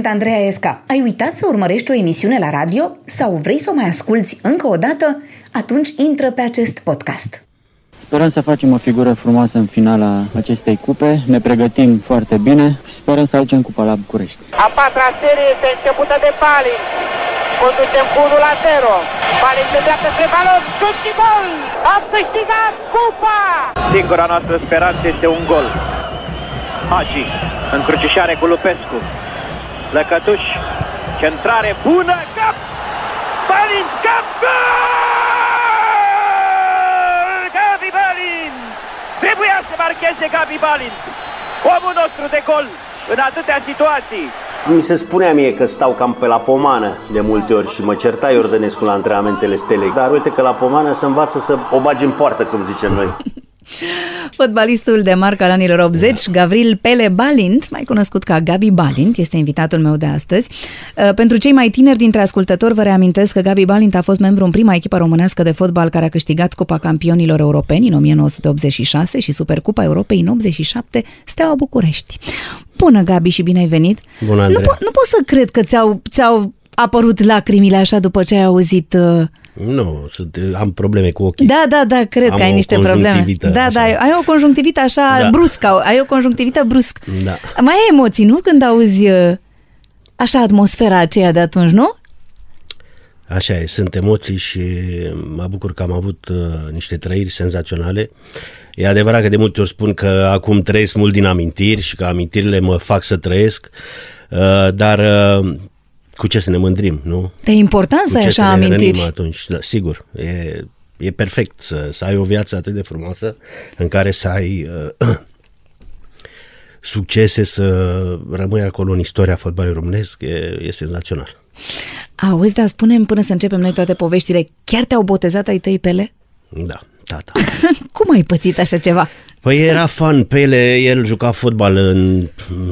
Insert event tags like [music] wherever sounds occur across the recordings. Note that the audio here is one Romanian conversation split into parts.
Sunt Andreea Esca. Ai uitat să urmărești o emisiune la radio sau vrei să o mai asculți încă o dată? Atunci intră pe acest podcast. Sperăm să facem o figură frumoasă în finala acestei cupe. Ne pregătim foarte bine și sperăm să aducem cupa la București. A patra serie este începută de Palin. Conducem cu 1 la 0. Palin se dreaptă spre balon. Șut și gol! Am câștigat cupa! Singura noastră speranță este un gol. Hagi, încrucișare cu Lupescu. Lăcătuș, centrare bună, cap! Balin, cap! Gol! Gabi Balin! Trebuia să marcheze Gabi Balin. Omul nostru de gol în atâtea situații. Mi se spunea mie că stau cam pe la pomană de multe ori și mă certa Iordănescu la antrenamentele stelei. Dar uite că la pomană se învață să o bagi în poartă, cum zicem noi. [laughs] Fotbalistul de marca al anilor 80, da. Gavril Pele Balint, mai cunoscut ca Gabi Balint, este invitatul meu de astăzi. Uh, pentru cei mai tineri dintre ascultători, vă reamintesc că Gabi Balint a fost membru în prima echipă românească de fotbal care a câștigat Cupa Campionilor Europeni în 1986 și Supercupa Europei în 87, Steaua București. Bună, Gabi, și bine ai venit! Bună, nu, po- nu pot să cred că ți-au, ți-au apărut lacrimile așa după ce ai auzit uh, nu, sunt, am probleme cu ochii. Da, da, da, cred am că ai niște probleme. Da, așa. da, ai o conjunctivită așa da. bruscă, ai o conjunctivită brusc. Da. Mai ai emoții, nu? Când auzi uh, așa atmosfera aceea de atunci, nu? Așa e, sunt emoții și mă bucur că am avut uh, niște trăiri senzaționale. E adevărat că de multe ori spun că acum trăiesc mult din amintiri și că amintirile mă fac să trăiesc, uh, dar uh, cu ce să ne mândrim, nu? De important să ai așa să amintiri. atunci, da, sigur. E, e perfect să, să ai o viață atât de frumoasă în care să ai uh, [clears throat] succese, să rămâi acolo în istoria fotbalului românesc, e, e senzațional. Auzi, dar spunem până să începem noi toate poveștile, chiar te-au botezat ai tăi pele? Da, tata. [laughs] Cum ai pățit așa ceva? Păi era fan pe ele, el juca fotbal în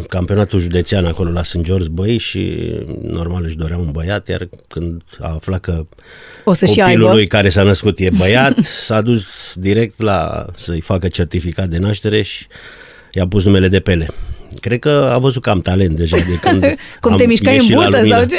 campionatul județean acolo la St. George Băi și normal își dorea un băiat, iar când a aflat că o să copilul lui care s-a născut e băiat, s-a dus direct la să-i facă certificat de naștere și i-a pus numele de Pele. Cred că a văzut că am talent deja de când [laughs] Cum te mișcai în burtă sau ce?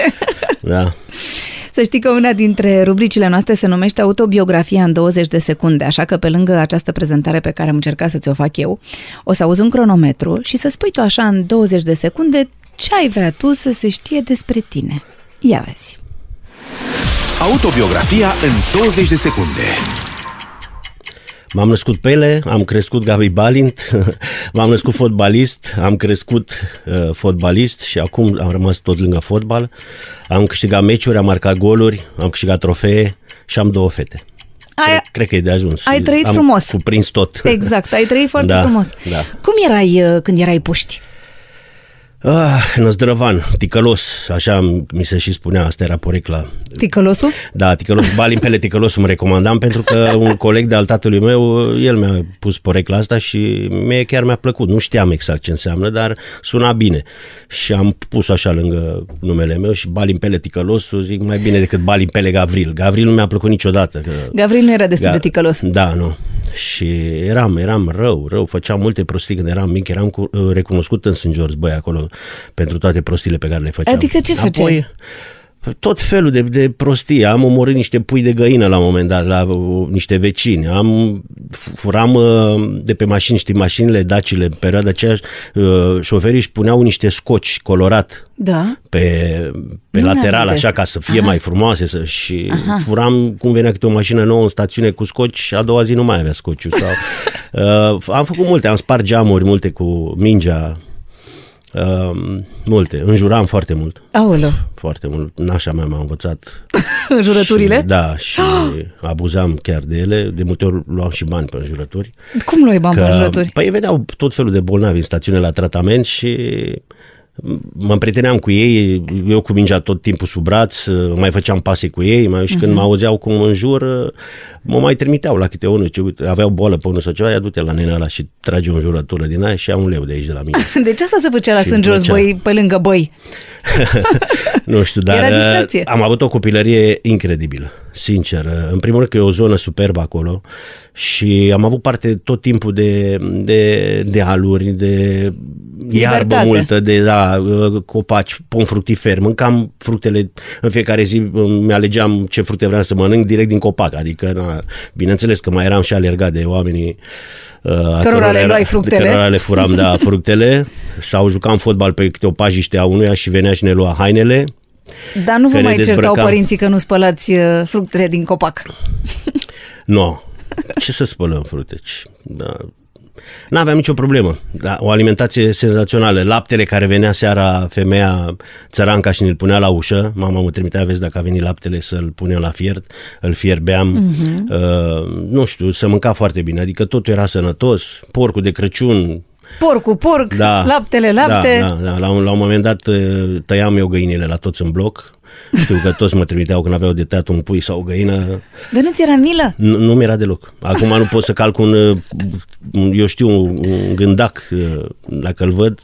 Da. [laughs] Să știi că una dintre rubricile noastre se numește Autobiografia în 20 de secunde, așa că pe lângă această prezentare pe care am încercat să ți-o fac eu, o să auzi un cronometru și să spui tu așa în 20 de secunde ce ai vrea tu să se știe despre tine. Ia vezi! Autobiografia în 20 de secunde. M-am născut Pele, am crescut Gabi Balint, [laughs] m-am născut fotbalist, am crescut uh, fotbalist și acum am rămas tot lângă fotbal. Am câștigat meciuri, am marcat goluri, am câștigat trofee și am două fete. Ai, cred, cred că e de ajuns. Ai trăit am frumos. cuprins tot. Exact, ai trăit [laughs] foarte da, frumos. Da. Cum erai uh, când erai puști? Ah, năzdrăvan, ticălos, așa mi se și spunea, asta era porecla. Ticălosul? Da, ticălosul, Balin Pele Ticălosul mă recomandam pentru că un coleg de al tatălui meu, el mi-a pus porecla asta și mie chiar mi-a plăcut. Nu știam exact ce înseamnă, dar suna bine. Și am pus așa lângă numele meu și Balin Pele Ticălosul, zic mai bine decât Balin Pele Gavril. Gavril nu mi-a plăcut niciodată. Că... Gavril nu era destul Ga- de ticălos. Da, nu. Și eram, eram rău, rău, făceam multe prostii când eram mic, eram cu, recunoscut în St. George, băi, acolo, pentru toate prostiile pe care le făceam. Adică ce făceai? Apoi, tot felul de, de prostii. Am omorât niște pui de găină la un moment dat, la uh, niște vecini. Am furam uh, de pe mașini, știi, mașinile, dacile, în perioada aceea, uh, șoferii își puneau niște scoci colorat da. pe, pe lateral, așa, ca să fie Aha. mai frumoase. Să, și Aha. furam, cum venea câte o mașină nouă în stațiune cu scoci și a doua zi nu mai avea scociu. Sau, [laughs] uh, am făcut multe, am spart geamuri multe cu mingea Uh, multe. Înjuram foarte mult. Aoleu. Foarte mult. Nașa mea m-a învățat. [laughs] Înjurăturile? Și, da, [gasps] și abuzam chiar de ele. De multe ori luam și bani pe înjurături. Cum luai bani pe înjurături? Păi veneau tot felul de bolnavi în stațiune la tratament și mă împrieteneam cu ei, eu cu mingea tot timpul sub braț, mai făceam pase cu ei, mai, și uh-huh. când mă auzeau cum în jur, mă mai trimiteau la câte unul, ce, uite, aveau bolă pe unul sau ceva, ia du-te la nenea ăla și trage o jurătură din aia și ia un leu de aici de la mine. [laughs] De ce asta se făcea la Sânt Jos, băi, pe lângă băi? Nu știu, dar am avut o copilărie incredibilă. sincer. În primul rând că e o zonă superbă acolo și am avut parte tot timpul de, de, de aluri, de iarbă Libertate. multă, de da, copaci, pom fructiferi. Mâncam fructele în fiecare zi, mi-alegeam ce fructe vreau să mănânc direct din copac. Adică, na, bineînțeles că mai eram și alergat de oamenii uh, a Cărora le era- luai fructele. Cărora le furam, da, fructele. Sau jucam fotbal pe câte o pajiște a unuia și venea și ne lua hainele. Dar nu vă Că ne mai certau dezbrăcam. părinții că nu spălați uh, fructele din copac. Nu. Ce să spălăm fruteci? Da. N-aveam nicio problemă. Da, o alimentație senzațională. Laptele care venea seara, femeia țăranca și ne-l punea la ușă. Mama mă trimitea, vezi, dacă a venit laptele să-l punem la fiert, îl fierbeam. Uh-huh. Uh, nu știu, să mânca foarte bine. Adică totul era sănătos. Porcul de Crăciun, Porc cu porc, da, laptele, lapte. Da, da, da. La, un, la un moment dat uh, tăiam eu găinile la toți în bloc. Știu că toți mă trimiteau când aveau de tăiat un pui sau o găină. Dar nu ți era milă? Nu, nu mi-era deloc. Acum nu pot să calc un, uh, un eu știu, un, un gândac. uh, Dacă îl văd,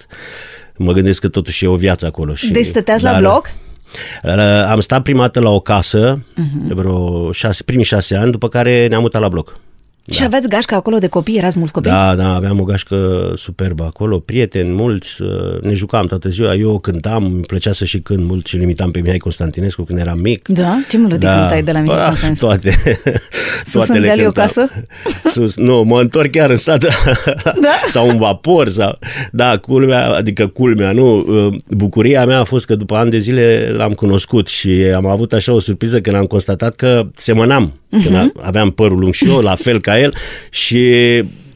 mă gândesc că totuși e o viață acolo. Și, Deci stăteați la Dar, bloc? uh, Am stat prima dată la o casă, uh-huh. vreo șase, primii șase ani, după care ne-am mutat la bloc. Și aveați gașcă acolo de copii? Erați mulți copii? Da, da, aveam o gașcă superbă acolo, prieteni mulți, uh, ne jucam toată ziua, eu cântam, îmi plăcea să și cânt mult și limitam pe Mihai Constantinescu când eram mic. Da? Ce melodii cântai de la Mihai Bă, Constantinescu? Toate. Sus Toate în le deal e o cântam. casă? Sus, nu, mă întorc chiar în sat Da? sau un vapor sau... Da, culmea, adică culmea, nu. uh, Bucuria mea a fost că după ani de zile l-am cunoscut și am avut așa o surpriză când am constatat că semănam. Când Mhm. a- aveam părul lung și eu, la fel ca el și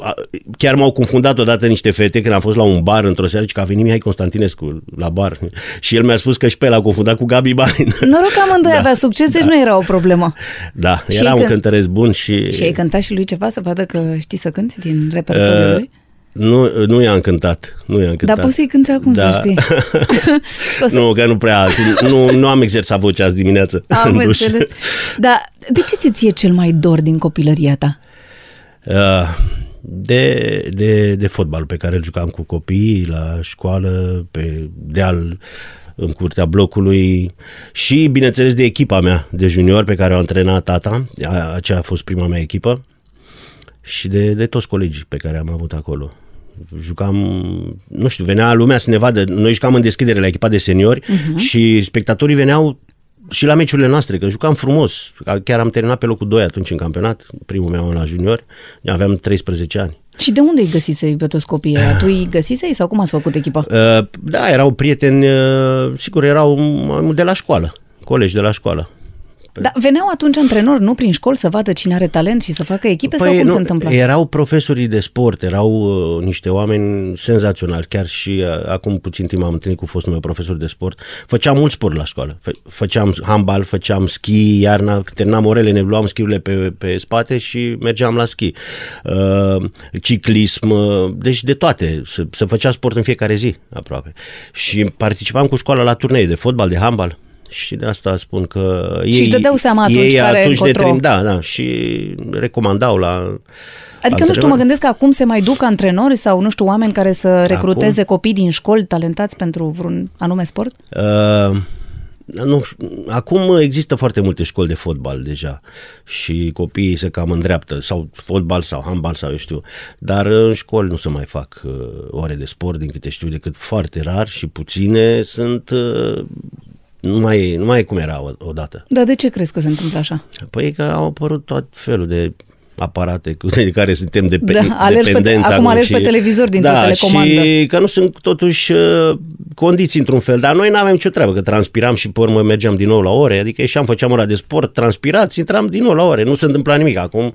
a- chiar m-au confundat odată niște fete când am fost la un bar într-o seară și că a venit Mihai Constantinescu la bar și el mi-a spus că și pe el a confundat cu Gabi Balin. Noroc că amândoi [laughs] avea succes, deci nu era o problemă. Da, Și era ei un când- cântăresc bun și... Și ai cântat și lui ceva să vadă că știi să cânti din repertoriul Uh, lui? Nu, nu i-am cântat. Nu i-am cântat. Dar poți să-i cânti acum, Da. să știi. [laughs] O să- Nu, că nu prea, nu, nu am exersat vocea azi dimineață. Am [laughs] în duș. înțeles. Dar de ce ți ție cel mai dor din copilăria ta? Uh, De, de, de fotbal pe care îl jucam cu copiii la școală, pe deal, în curtea blocului și, bineînțeles, de echipa mea de junior pe care o antrena tata. A- Aceea a fost prima mea echipă și de, de toți colegii pe care am avut acolo. Jucam, nu știu, venea lumea să ne vadă. Noi jucam în deschidere la echipa de seniori uh-huh. și spectatorii veneau și la meciurile noastre, că jucam frumos. Chiar am terminat pe locul 2 atunci în campionat, primul meu an la juniori, aveam 13 ani. Și de unde îi găsisei pe toți copiii ăia? Tu îi găsisei sau cum ați făcut echipa? Uh, Da, erau prieteni, uh, sigur, erau mai mult de la școală, colegi de la școală. Dar veneau atunci antrenori, nu prin școli, să vadă cine are talent și să facă echipe sau cum Păi nu, se întâmplă? Erau profesorii de sport, erau uh, niște oameni senzaționali. Chiar și uh, acum puțin timp am întâlnit cu fostul meu profesor de sport. Făceam mult sport la școală. Fă- Făceam handbal, făceam schi, iarna, când terminam orele, ne luam schiurile pe, pe spate și mergeam la schi. Uh, ciclism, uh, deci de toate. Se, se făcea sport în fiecare zi, aproape. Și participam cu școala la turnee de fotbal, de handbal. Și de asta spun că Și ei, își dădeau seama atunci ei care atunci ne încotro. trim, da, da, și recomandau la Adică, nu știu, antrenori. mă gândesc că acum se mai duc antrenori sau, nu știu, oameni care să recruteze copii din școli talentați pentru vreun anume sport? Uh, nu, știu, acum există foarte multe școli de fotbal deja și copiii se cam îndreaptă, sau fotbal sau handbal sau eu știu, dar în școli nu se mai fac uh, ore de sport, din câte știu, decât foarte rar și puține sunt... Uh, nu mai, nu mai e cum era o- odată. Dar de ce crezi că se întâmplă așa? Păi că au apărut tot felul de aparate cu de care suntem de Da, alergi pe- acum alergi pe televizor dintr-o da, telecomandă. și că nu sunt totuși uh, condiții într-un fel, dar noi nu avem nicio treabă, că transpiram și pe urmă mergeam din nou la ore, adică ieșeam, făceam ora de sport, transpirați, intram din nou la ore, nu se întâmpla nimic. Acum,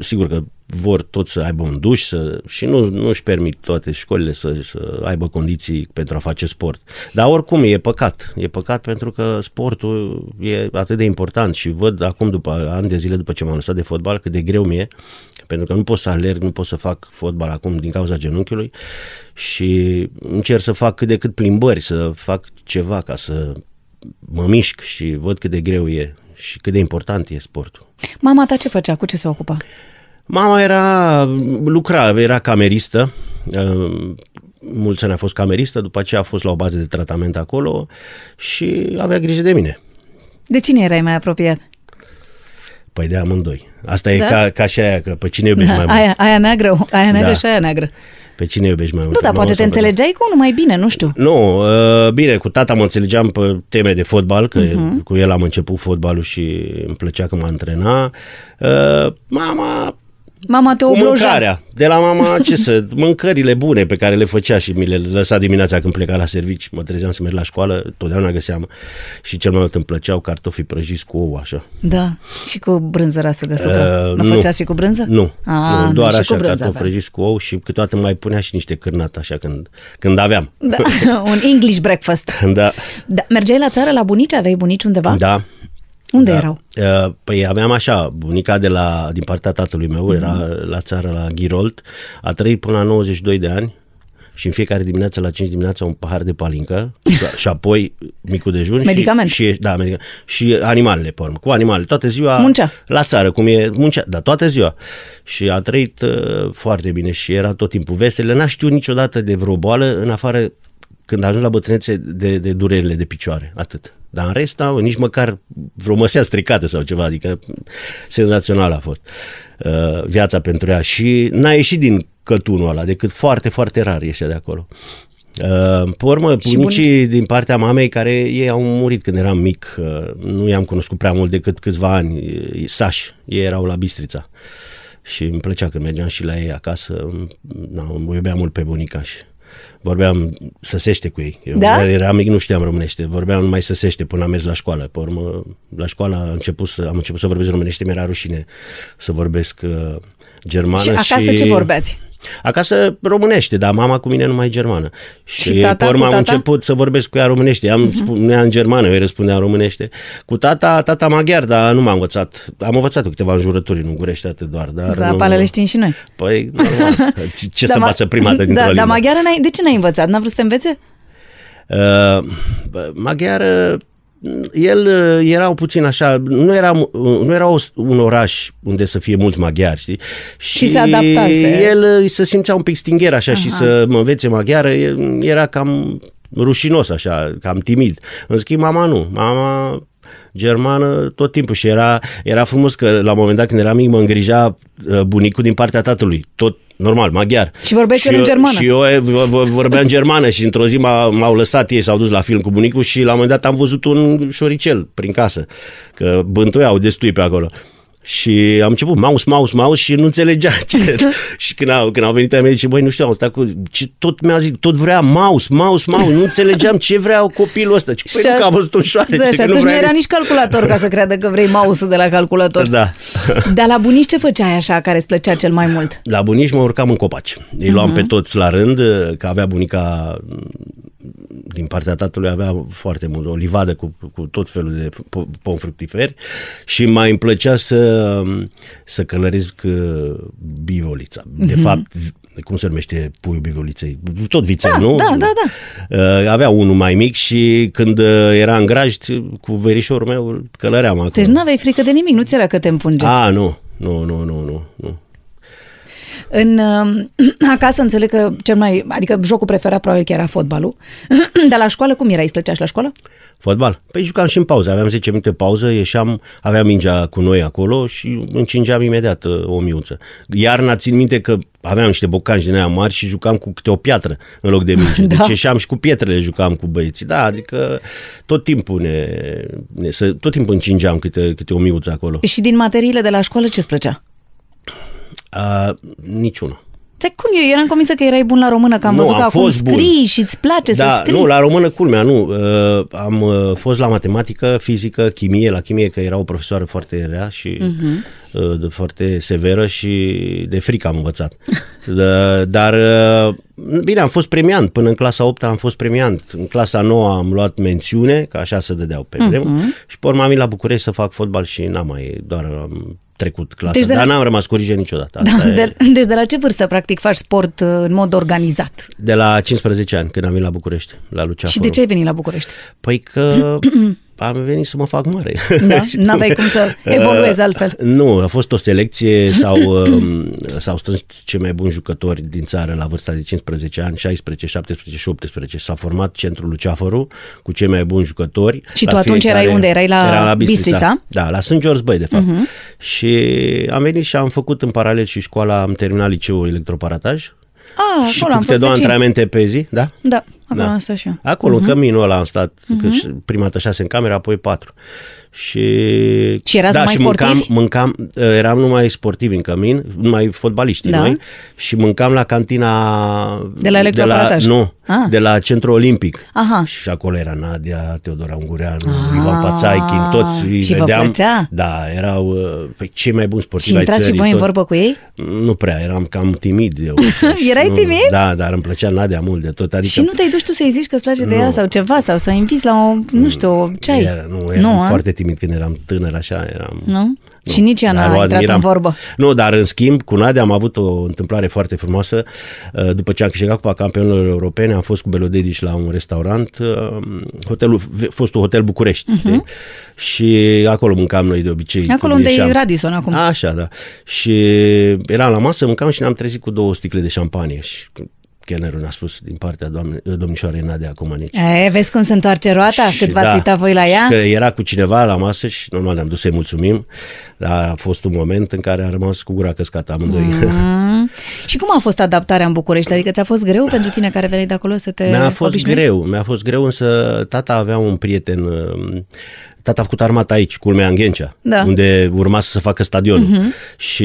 sigur că vor toți să aibă un duș să, și nu, nu își permit toate școlile să, să aibă condiții pentru a face sport. Dar oricum e păcat. E păcat pentru că sportul e atât de important și văd acum după ani de zile după ce m-am lăsat de fotbal cât de greu mi-e pentru că nu pot să alerg, nu pot să fac fotbal acum din cauza genunchiului și încerc să fac cât de cât plimbări, să fac ceva ca să mă mișc și văd cât de greu e și cât de important e sportul. Mama ta ce făcea? Cu ce se ocupa? Mama era, lucra, era cameristă, uh, mulți ani a fost cameristă, după aceea a fost la o bază de tratament acolo și avea grijă de mine. De cine erai mai apropiat? Păi de amândoi. Asta e Da? ca, ca și aia, că pe cine iubești mai Da, mult. aia, aia neagră, aia neagră Da. și aia neagră. Pe cine iubești mai mult? Nu, dar Pe poate mamă te sau pe înțelegeai cu unul mai bine, nu știu. Nu, uh, bine, cu tata mă înțelegeam pe teme de fotbal, că Mhm. uh-huh. cu el am început fotbalul și îmi plăcea că mă antrena. Uh, mama, Mama te cu obloja. mâncarea. De la mama, ce să, mâncările bune pe care le făcea și mi le lăsa dimineața când pleca la servici. Mă trezeam să merg la școală, totdeauna găseam și cel mai mult îmi plăceau cartofii prăjiți cu ou, așa. Da, și cu brânză rasă deasupra. Uh, nu nu. făcea și cu brânză? Nu, A, nu doar și așa, cu brânză cartofi aveam. prăjiți cu ou și câteodată mai punea și niște cârnat așa când, când aveam. Da, [laughs] un English breakfast. da. Da, mergeai la țară la bunici? Aveai bunici undeva? Da. Unde da. erau? Uh, Păi aveam așa, bunica de la, din partea tatălui meu Mhm. era la țară la Ghirolt, a trăit până la 92 de ani și în fiecare dimineață la 5 dimineața un pahar de palincă [laughs] și apoi micul dejun Medicament. și, și, da, medica, și animalele pe urmă, cu animale, toată ziua Muncea. la țară, cum e muncea, da, toată ziua. Și a trăit uh, foarte bine și era tot timpul veselă, n-a știut niciodată de vreo boală în afară când a ajuns la bătrânețe de, de durerile de picioare, atât. Dar în rest, da, nici măcar vreo măsea stricată sau ceva, adică senzațional a fost uh, viața pentru ea și n-a ieșit din cătunul ăla, decât foarte, foarte rar ieșea de acolo. Uh, pe urmă, Și bunicii din partea mamei, care ei au murit când eram mic, uh, nu i-am cunoscut prea mult decât câțiva ani, uh, sași, ei erau la Bistrița. Și îmi plăcea când mergeam și la ei acasă, na, îmi iubeam mult pe bunicaș și vorbeam săsește cu ei. Eu Da? eram mic, nu știam românește, vorbeam numai săsește până am mers la școală. Pe urmă, la școală am început să, am început să vorbesc românește, mi-era rușine să vorbesc uh, germană. Și acasă ce vorbeați? Acasă românește, dar mama cu mine numai germană. Și, Și tata pe urmă cu am tata? început să vorbesc cu ea românește. Am uh-huh. spunea în germană, eu îi răspundeam românește. Cu tata, tata maghiar, dar nu m-am învățat. Am învățat câteva înjurături în ungurește atât doar. Dar Da, nu, pe ale le știm și noi. Păi, normal. Ce, [laughs] ce Da, să ma- învață prima dată [laughs] dintr-o da, limbă? Dar maghiară, n-ai, de ce n-ai învățat? N-a vrut să te învețe? Uh, bă, maghiară, el uh, era puțin așa, nu era, uh, nu era o- un oraș unde să fie mulți maghiari, știi? Și se adaptase. El uh, se simțea un pic stingher așa Aha. și să mă învețe maghiară, el era cam rușinos așa, cam timid. În schimb, mama nu. Mama germană tot timpul și era, era frumos că la un moment dat când eram mic mă îngrija uh, bunicul din partea tatălui, tot normal, maghiar. Și vorbeai cu el în eu, germană. Și eu eh, v- v- vorbeam germană și într-o zi m-a, m-au lăsat ei, s-au dus la film cu bunicul și la un moment dat am văzut un șoricel prin casă, că bântuiau destui pe acolo. Și am început mouse, mouse, mouse și nu înțelegea [laughs] ce. și când au, când au venit ai mei, zice, băi, nu știu, am stat cu... Ce, tot mi-a zis, tot vrea mouse, mouse, mouse. Nu înțelegeam ce vrea copilul ăsta. Ce, păi Și nu a- că a văzut un șoarece. Da, și că atunci nu, vrea era nici calculator ca să creadă că vrei mouse-ul de la calculator. Da. [laughs] Dar la bunici ce făceai așa care îți plăcea cel mai mult? La bunici mă urcam în copaci. Îi luam uh-huh. pe toți la rând, că avea bunica din partea tatălui avea foarte mult, o livadă cu, cu tot felul de po- pom fructiferi și mai îmi plăcea să, să călăresc uh, bivolița. De Mhm. fapt, cum se numește puiul bivoliței? Tot vițel, Da, nu? da, da, Uh, Avea unul mai mic și când uh, era în grajd, cu verișorul meu, îl călăream acolo. Deci nu aveai frică de nimic, nu ți era că te împunge. A, nu, nu, nu, nu, nu, nu. În, uh, [clears throat] acasă înțeleg că cel mai, adică jocul preferat probabil că era fotbalul. [clears throat] Dar la școală cum era? Îți plăcea și la școală? Fotbal? Păi jucam și în pauză, aveam 10 minute pauză, ieșeam, aveam mingea cu noi acolo și încingeam imediat uh, o miuță. Iarna țin minte că aveam niște bocanci din aia mari și jucam cu câte o piatră în loc de minge. [laughs] Da. Deci ieșeam și cu pietrele jucam cu băieții. Da, adică tot timpul ne, ne să, tot timpul încingeam câte, câte o miuță acolo. Și din materiile de la școală ce-ți plăcea? A, niciuna. Te cum eu eram convinsă că erai bun la română, că am Nu, văzut că am acum fost bun. scrii și îți place să Da, scrii. nu, la română culmea, nu. Uh, am uh, fost la matematică, fizică, chimie, la chimie, că era o profesoară foarte rea și uh-huh. uh, de, foarte severă și de frică am învățat. [laughs] de, dar, uh, bine, am fost premiant. Până în clasa 8 am fost premiant. În clasa 9 am luat mențiune, că așa se dădeau pe vremuri. Uh-huh. Și pe urmă am venit la București să fac fotbal și n-am mai, doar am trecut clasa. Deci de dar la- n-am rămas cu origine niciodată. Asta Da, e- de, deci de la ce vârstă, practic, faci sport uh, în mod organizat? de la 15 ani, când am venit la București, la Lucea Și de Forum. ce ai venit la București? Păi că [clears throat] am venit să mă fac mare. Da? [laughs] N-aveai cum să [laughs] evoluezi altfel. Nu, a fost o selecție, s-au, um, s-au strâns cei mai buni jucători din țară la vârsta de 15 ani, 16, 17 și 18. S-a format centrul Luceafăru cu cei mai buni jucători. Și La tu atunci erai unde? Erai la Eram la Bistrița? Bistrița? Da, la St. George Băi, de fapt. Uh-huh. Și am venit și am făcut în paralel și școala, am terminat liceul electroparataj. Ah, și acolo cu am câte fost două vecin. antrenamente pe zi, da? Da, acolo Da. am stat și eu. Acolo, uh-huh. în căminul ăla am stat, uh-huh. că și prima dată șase în cameră, apoi patru. Și, Și erați da, numai și mâncam, sportivi? mâncam, uh, eram numai sportivi în cămin, numai fotbaliștii Da. noi și mâncam la cantina De la electroaparataj? Nu, Ah. de la Centrul Olimpic. Aha. Și acolo era Nadia, Teodora Ungureanu, Ivan Pațaichin, toți îi Ah. Și vă vedeam. plăcea? Da, erau uh, pe cei mai buni Și sportivi ai intrați și țării, voi în tot. vorbă cu ei? Nu prea, eram cam timid eu. [laughs] Erai Nu, timid? Da, dar îmi plăcea Nadia mult de tot. Adică Și nu te-ai dus tu să-i zici că îți place de ea sau ceva, sau să inviți la o, nu știu, ce ai? Era, nu, eram Nu, a? foarte timid când eram tânăr, așa, eram... Nu? Și nici ea Dar n-a o intrat admiram. în vorbă. Nu, dar în schimb, cu Nadia am avut o întâmplare foarte frumoasă. Uh, După ce am câștigat Cupa Campionilor Europene, am fost cu Belodedici la un restaurant, uh, hotelul, fostul Hotel București. Uh-huh. Și acolo mâncam noi de obicei. Mhm. Acolo când unde e ieșeam. Radisson acum. Așa, da. Și eram la masă, mâncam și ne-am trezit cu două sticle de șampanie. Și chelnerul ne-a spus din partea doamne, domnișoarei Nadia Comănici. E, vezi cum se întoarce roata Și cât v-ați uitat voi la și ea? că era cu cineva la masă și normal ne-am dus să-i mulțumim, dar a fost un moment în care a rămas cu gura căscată amândoi. Mm. [laughs] Și cum a fost adaptarea în București? Adică ți-a fost greu pentru tine care veneai de acolo să te Mi-a fost obișnuiești? greu, mi-a fost greu, însă tata avea un prieten, um, tata a făcut armata aici, culmea în Ghencea, Da. unde urma să se facă stadionul. Uh-huh. Și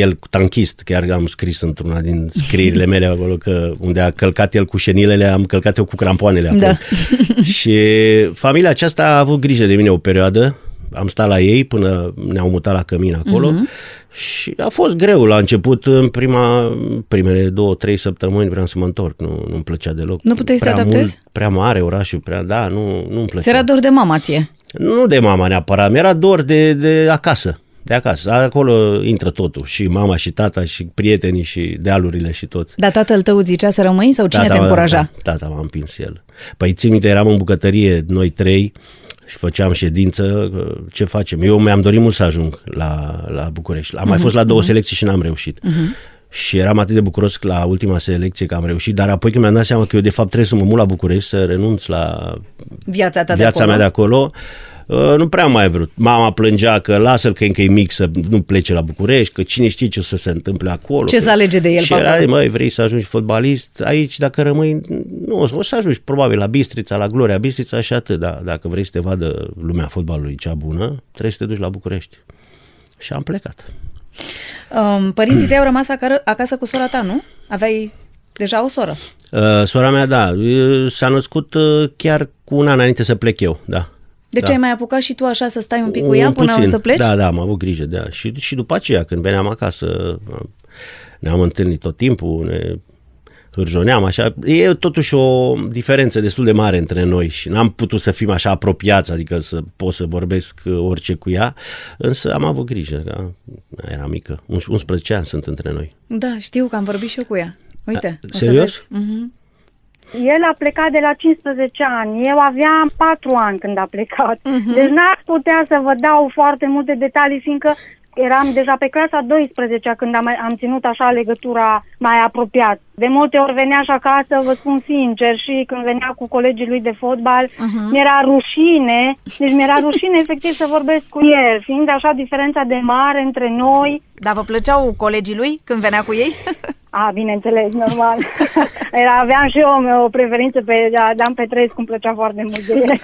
el, tanchist, chiar am scris într-una din scrierile mele acolo, că unde a călcat el cu șenilele, am călcat eu cu crampoanele acolo. Da. [laughs] și familia aceasta a avut grijă de mine o perioadă, am stat la ei până ne-au mutat la cămin acolo Mhm. și a fost greu la început, în prima, primele două, trei săptămâni vreau să mă întorc, nu, nu-mi plăcea deloc. Nu puteai să te prea adaptezi? prea mare orașul, prea, da, nu, nu-mi plăcea. Ți-era dor de mama ție. Nu de mama neapărat, mi-era dor de, de acasă. De acasă. Acolo intră totul. Și mama și tata și prietenii și dealurile și tot. Dar tatăl tău zicea să rămâi sau cine te m-a- încuraja? Da, tata m-a împins el. Păi țin minte, eram în bucătărie, noi trei, și făceam ședință, ce facem? Eu mi-am dorit mult să ajung la, la București. Am mai fost la două selecții și n-am reușit. Și eram atât de bucuros la ultima selecție că am reușit, dar apoi când mi-am dat seama că eu de fapt trebuie să mă mut la București, să renunț la Viața ta de viața acolo? mea de acolo, uh, nu prea am mai vrut. Mama plângea că lasă-l că încă e mic să nu plece la București, că cine știe ce o să se întâmple acolo. Ce că... să alege de el Și pe era, acolo? măi, vrei să ajungi fotbalist? Aici, dacă rămâi, nu, o să ajungi probabil la Bistrița, la Gloria Bistrița și atât, dar dacă vrei să te vadă lumea fotbalului cea bună, trebuie să te duci la București. Și am plecat. Um, părinții tăi au rămas acară, acasă cu sora ta, nu? Aveai deja o soră. Uh, sora mea, da, uh, s-a născut uh, chiar cu un an înainte să plec eu, da. De da. ce ai mai apucat și tu așa să stai un pic cu Un ea până puțin. să pleci? Da, da, am avut grijă de ea. Și, și după aceea, când veneam acasă, ne-am întâlnit tot timpul, ne hârjoneam așa. E totuși o diferență destul de mare între noi și n-am putut să fim așa apropiați, adică să pot să vorbesc orice cu ea, însă am avut grijă, da? era mică. 11 ani sunt între noi. Da, știu că am vorbit și eu cu ea. Uite, o să serios? vezi. Mhm. El a plecat de la 15 ani. Eu aveam 4 ani când a plecat. Uh-huh. Deci n-aș putea să vă dau foarte multe detalii, fiindcă eram deja pe clasa 12 când am, am ținut așa legătura mai apropiat. De multe ori venea și acasă, vă spun sincer, și când venea cu colegii lui de fotbal, uh-huh. mi-era rușine, deci mi-era rușine efectiv să vorbesc cu el, fiind așa diferența de mare între noi. Dar vă plăceau colegii lui când venea cu ei? [laughs] A, bineînțeles, normal. [laughs] Era, aveam și eu o preferință pe Dan Petrescu, îmi plăcea foarte mult de el.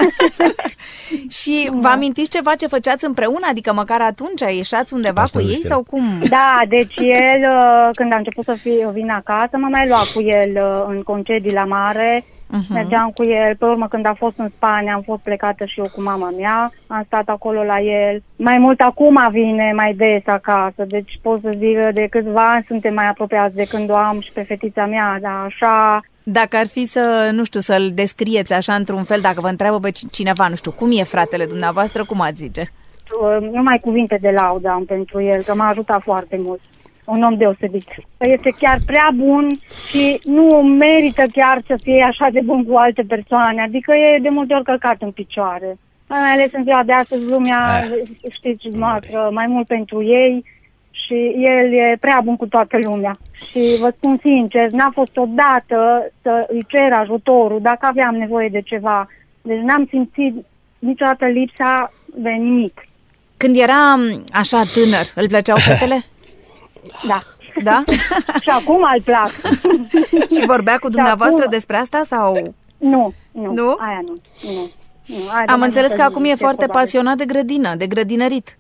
[laughs] și vă amintiți ceva ce făceați împreună? Adică măcar atunci ieșați undeva Asta cu nu ei știu. sau cum? Da, deci el, uh, când a început să fie, vină acasă, m-a mai luat cu el uh, în concedii la mare. Uh-huh. Mergeam cu el. Pe urmă, când a fost în Spania, am fost plecată și eu cu mama mea. Am stat acolo la el. Mai mult acum vine mai des acasă. Deci pot să zic că de câțiva ani suntem mai apropiați de când o am și pe fetița mea. Dar așa, Dacă ar fi să, nu știu, să-l descrieți așa într-un fel, dacă vă întreabă pe cineva, nu știu, cum e fratele dumneavoastră, cum ați zice? uh, numai cuvinte de laudă am pentru el, că m-a ajutat foarte mult. Un om deosebit. Este chiar prea bun și nu merită chiar să fie așa de bun cu alte persoane. Adică e de multe ori călcat în picioare. Mai ales în ziua de astăzi, lumea, Ah. știți dumneavoastră, mai mult pentru ei și el e prea bun cu toată lumea. Și vă spun sincer, n-a fost odată să îi cer ajutorul dacă aveam nevoie de ceva. Deci n-am simțit niciodată lipsa de nimic. Când era m, așa tânăr, îl plăceau fetele? [laughs] Da. Da? [laughs] și acum îl plac. [laughs] Și vorbea cu dumneavoastră acum- despre asta sau... nu, nu, Nu? aia nu. nu. nu aia de Am mai înțeles multă că acum e liniște, foarte probabil. pasionat de grădină, de grădinărit.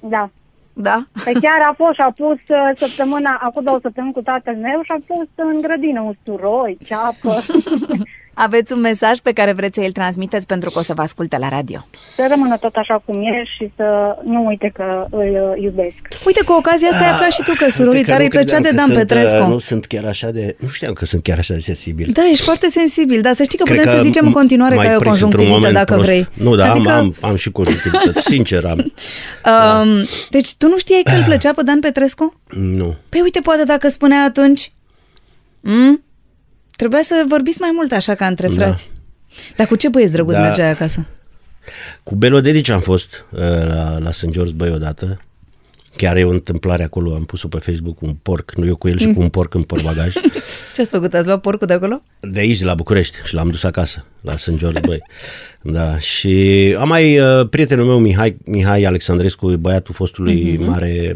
Da. Da? Pe [laughs] chiar a fost și a pus uh, săptămâna, acum două săptămâni cu tatăl meu și a pus în grădină usturoi, ceapă. Aveți un mesaj pe care vreți să îl transmiteți pentru că o să vă asculte la radio. să rămână tot așa cum e și să nu uite că îl uh, iubesc. Uite, cu ocazia asta ai aflat și tu că surorii Uite că tare nu îi plăcea de credeam Dan că sunt, Petrescu. uh, Nu sunt chiar așa de... Nu știam că sunt chiar așa de sensibil. Da, ești foarte sensibil, dar să știi că Cred putem să zicem în continuare că m-ai ai o prins într-un conjunctivită moment dacă prost. vrei. Nu, da, adică, am, am, am și conjunctivitate, sincer am. [laughs] Um, deci tu nu știai că îl plăcea pe Dan Petrescu? Nu. Păi uite, poate dacă spunea atunci... Mm? Trebuia să vorbiți mai mult așa ca între Da. frați. Dar cu ce băieți drăguț Da. mergeai acasă? Cu Belo Dedici am fost uh, la, la St. George Băi odată. Chiar e o întâmplare acolo, am pus-o pe Facebook, un porc, nu eu cu el și cu un porc în portbagaj. [laughs] Ce ați făcut? Ați luat porcul de acolo? De aici, de la București și l-am dus acasă, la St. George Băi. [laughs] Da, și am mai uh, prietenul meu, Mihai, Mihai Alexandrescu, băiatul fostului uh-huh. mare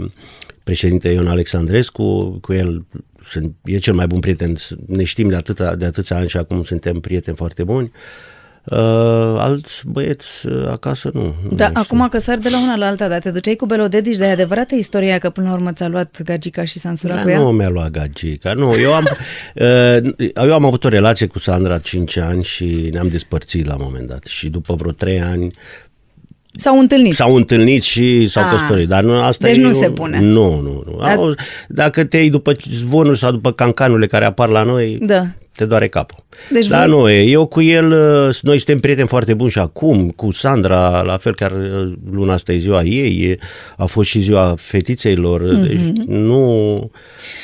președinte Ion Alexandrescu, cu el sunt, e cel mai bun prieten, ne știm de, atâta, de atâția ani și acum suntem prieteni foarte buni. Uh, alți băieți uh, acasă nu. nu Da, mai știu. acum că sar de la una la alta, dar te duceai cu Belodedici, de adevărată istoria că până la urmă ți-a luat gagica și s-a însurat Da, cu ea? nu mi-a luat gagica. Nu, eu am, [laughs] uh, eu am avut o relație cu Sandra 5 ani și ne-am despărțit la un moment dat. Și după vreo 3 ani S-au întâlnit. s-au întâlnit și s-au Ah. căsătorit. Dar nu, asta Deci e nu un- se pune. Nu, nu. nu. Ați- Au, dacă te iei după zvonuri sau după cancanurile care apar la noi, Da. te doare capul. Deci Dar voi- nu, e, eu cu el, uh, noi suntem prieteni foarte buni și acum, cu Sandra, la fel, chiar uh, luna asta e ziua ei, e- a fost și ziua fetiței lor, Mhm. deci nu,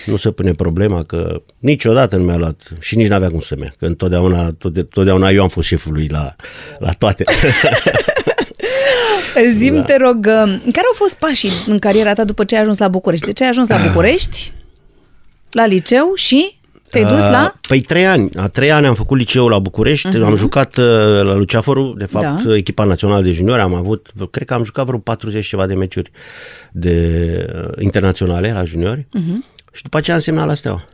nu se pune problema că niciodată nu mi-a luat și nici n-avea cum să-mi ia, că întotdeauna, tot, totdeauna eu am fost șeful lui la, la toate. [laughs] Zim, da. te rog, uh, care au fost pașii în cariera ta după ce ai ajuns la București? De ce ai ajuns la București, la liceu și te-ai dus la... Uh, Păi trei ani. A trei ani am făcut liceul la București, uh-huh. am jucat uh, la Luceafărul, de fapt Da. da. echipa națională de juniori, am avut, cred că am jucat vreo 40 ceva de meciuri de uh, internaționale la juniori uh-huh. și după aceea am semnat la Steaua.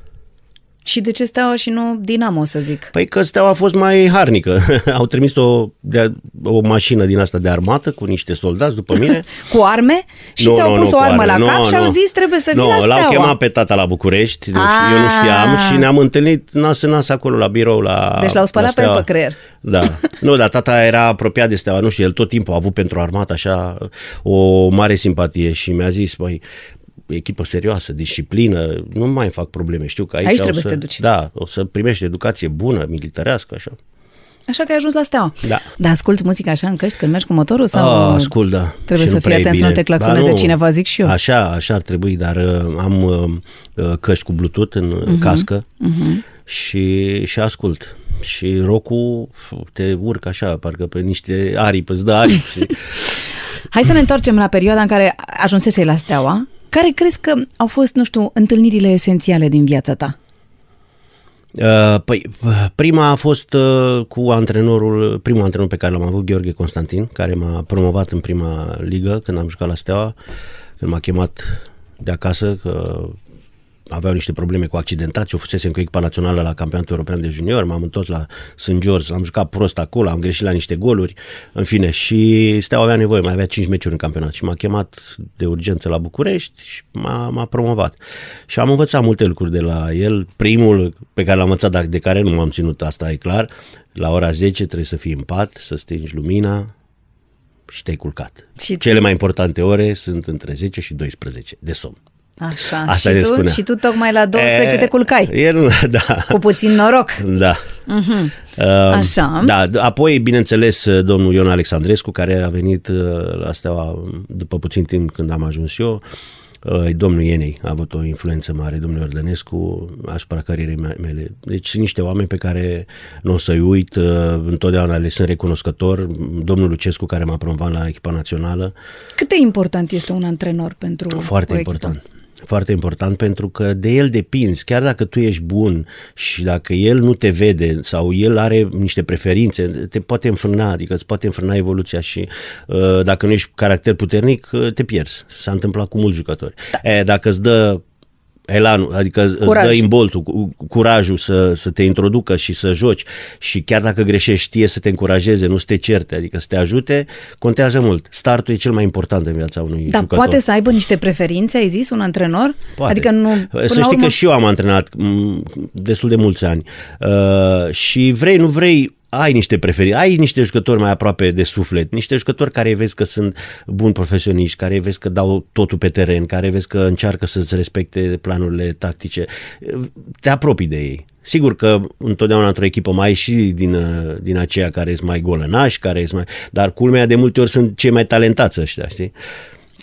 Și de ce Steaua și nu Dinamo, să zic? Păi că Steaua a fost mai harnică. [laughs] Au trimis o, de, o mașină din asta de armată cu niște soldați după mine. [laughs] Cu arme? Și Nu, ți-au nu, pus nu, o cu armă arme. la Nu, cap și au nu. zis trebuie să vii Nu, la Steaua. l-au chemat pe tata la București, nu știu, eu nu știam Ah. și ne-am întâlnit nas în nas acolo la birou la Deci l-au spălat la pe el Steaua. pe creier. [laughs] Da. Nu, dar tata era apropiat de Steaua, nu știu, el tot timpul a avut pentru armată așa o mare simpatie și mi-a zis, băi, echipă serioasă, disciplină, nu mai fac probleme, știu că aici, Aici o trebuie să, să te duci. Da, o să primești educație bună, militarească, așa. Așa că ai ajuns la Steaua. Da. Dar asculti muzica așa în căști când mergi cu motorul? Sau Ah, ascult, da. Trebuie Și să nu fii prea e atent să nu bine. te claxoneze Ba, nu. cineva, zic și eu. Așa, așa ar trebui, dar uh, am uh, uh, căști cu Bluetooth în Mhm. uh-huh. cască uh-huh. și, și ascult. Și rocul te urcă așa, parcă pe niște aripi, îți dă aripi. și... [laughs] Hai să ne întoarcem la perioada în care ajunsesei la Steaua. Care crezi că au fost, nu știu, întâlnirile esențiale din viața ta? Uh, Păi, uh, prima a fost uh, cu antrenorul, primul antrenor pe care l-am avut, Gheorghe Constantin, care m-a promovat în prima ligă când am jucat la Steaua, când m-a chemat de acasă, că aveau niște probleme cu accidentați, eu fusesem cu echipa națională la campionatul european de junior, m-am întors la St. George, am jucat prost acolo, am greșit la niște goluri, în fine, și Steaua avea nevoie, mai avea 5 meciuri în campionat și m-a chemat de urgență la București și m-a, m-a promovat. Și am învățat multe lucruri de la el. Primul pe care l-am învățat, dar de care nu m-am ținut, asta e clar, la ora 10 trebuie să fii în pat, să stingi lumina și te-ai culcat. Și- Cele mai importante ore sunt între 10 și 12 de somn. Așa. Asta și, ne tu, spunea. și tu tocmai la 12 E, te culcai. E, nu, da. Cu puțin noroc. Da. Uh-huh. Așa. Da, apoi, bineînțeles, domnul Ion Alexandrescu, care a venit uh, la Steaua după puțin timp când am ajuns eu, Uh, domnul Ienei a avut o influență mare, domnul Ordănescu, asupra carierei mele. Deci sunt niște oameni pe care nu o să-i uit, uh, întotdeauna le sunt recunoscător. Domnul Lucescu, care m-a promovat la echipa națională. Cât de important este un antrenor pentru Foarte o important. Echipă? Foarte important pentru că de el depinzi, chiar dacă tu ești bun și dacă el nu te vede sau el are niște preferințe, te poate înfrâna, adică îți poate înfrâna evoluția și uh, dacă nu ești caracter puternic, uh, te pierzi. S-a întâmplat cu mulți jucători. Da. E, dacă îți dă elanul, adică Curaj. îți dă imboltul, curajul să, să te introducă și să joci și chiar dacă greșești știe să te încurajeze, nu să te certe, adică să te ajute, contează mult. Startul e cel mai important în viața unui Dar jucător. poate să aibă niște preferințe, ai zis, un antrenor? Poate. Adică nu, să știi urmă... că și eu am antrenat destul de mulți ani uh, și vrei, nu vrei, ai niște preferințe, ai niște jucători mai aproape de suflet, niște jucători care vezi că sunt buni profesioniști, care vezi că dau totul pe teren, care vezi că încearcă să-ți respecte planurile tactice. Te apropii de ei. Sigur că întotdeauna într-o echipă mai ai și din, din aceia care sunt mai golănași, care sunt mai... Dar culmea de multe ori sunt cei mai talentați ăștia, știi?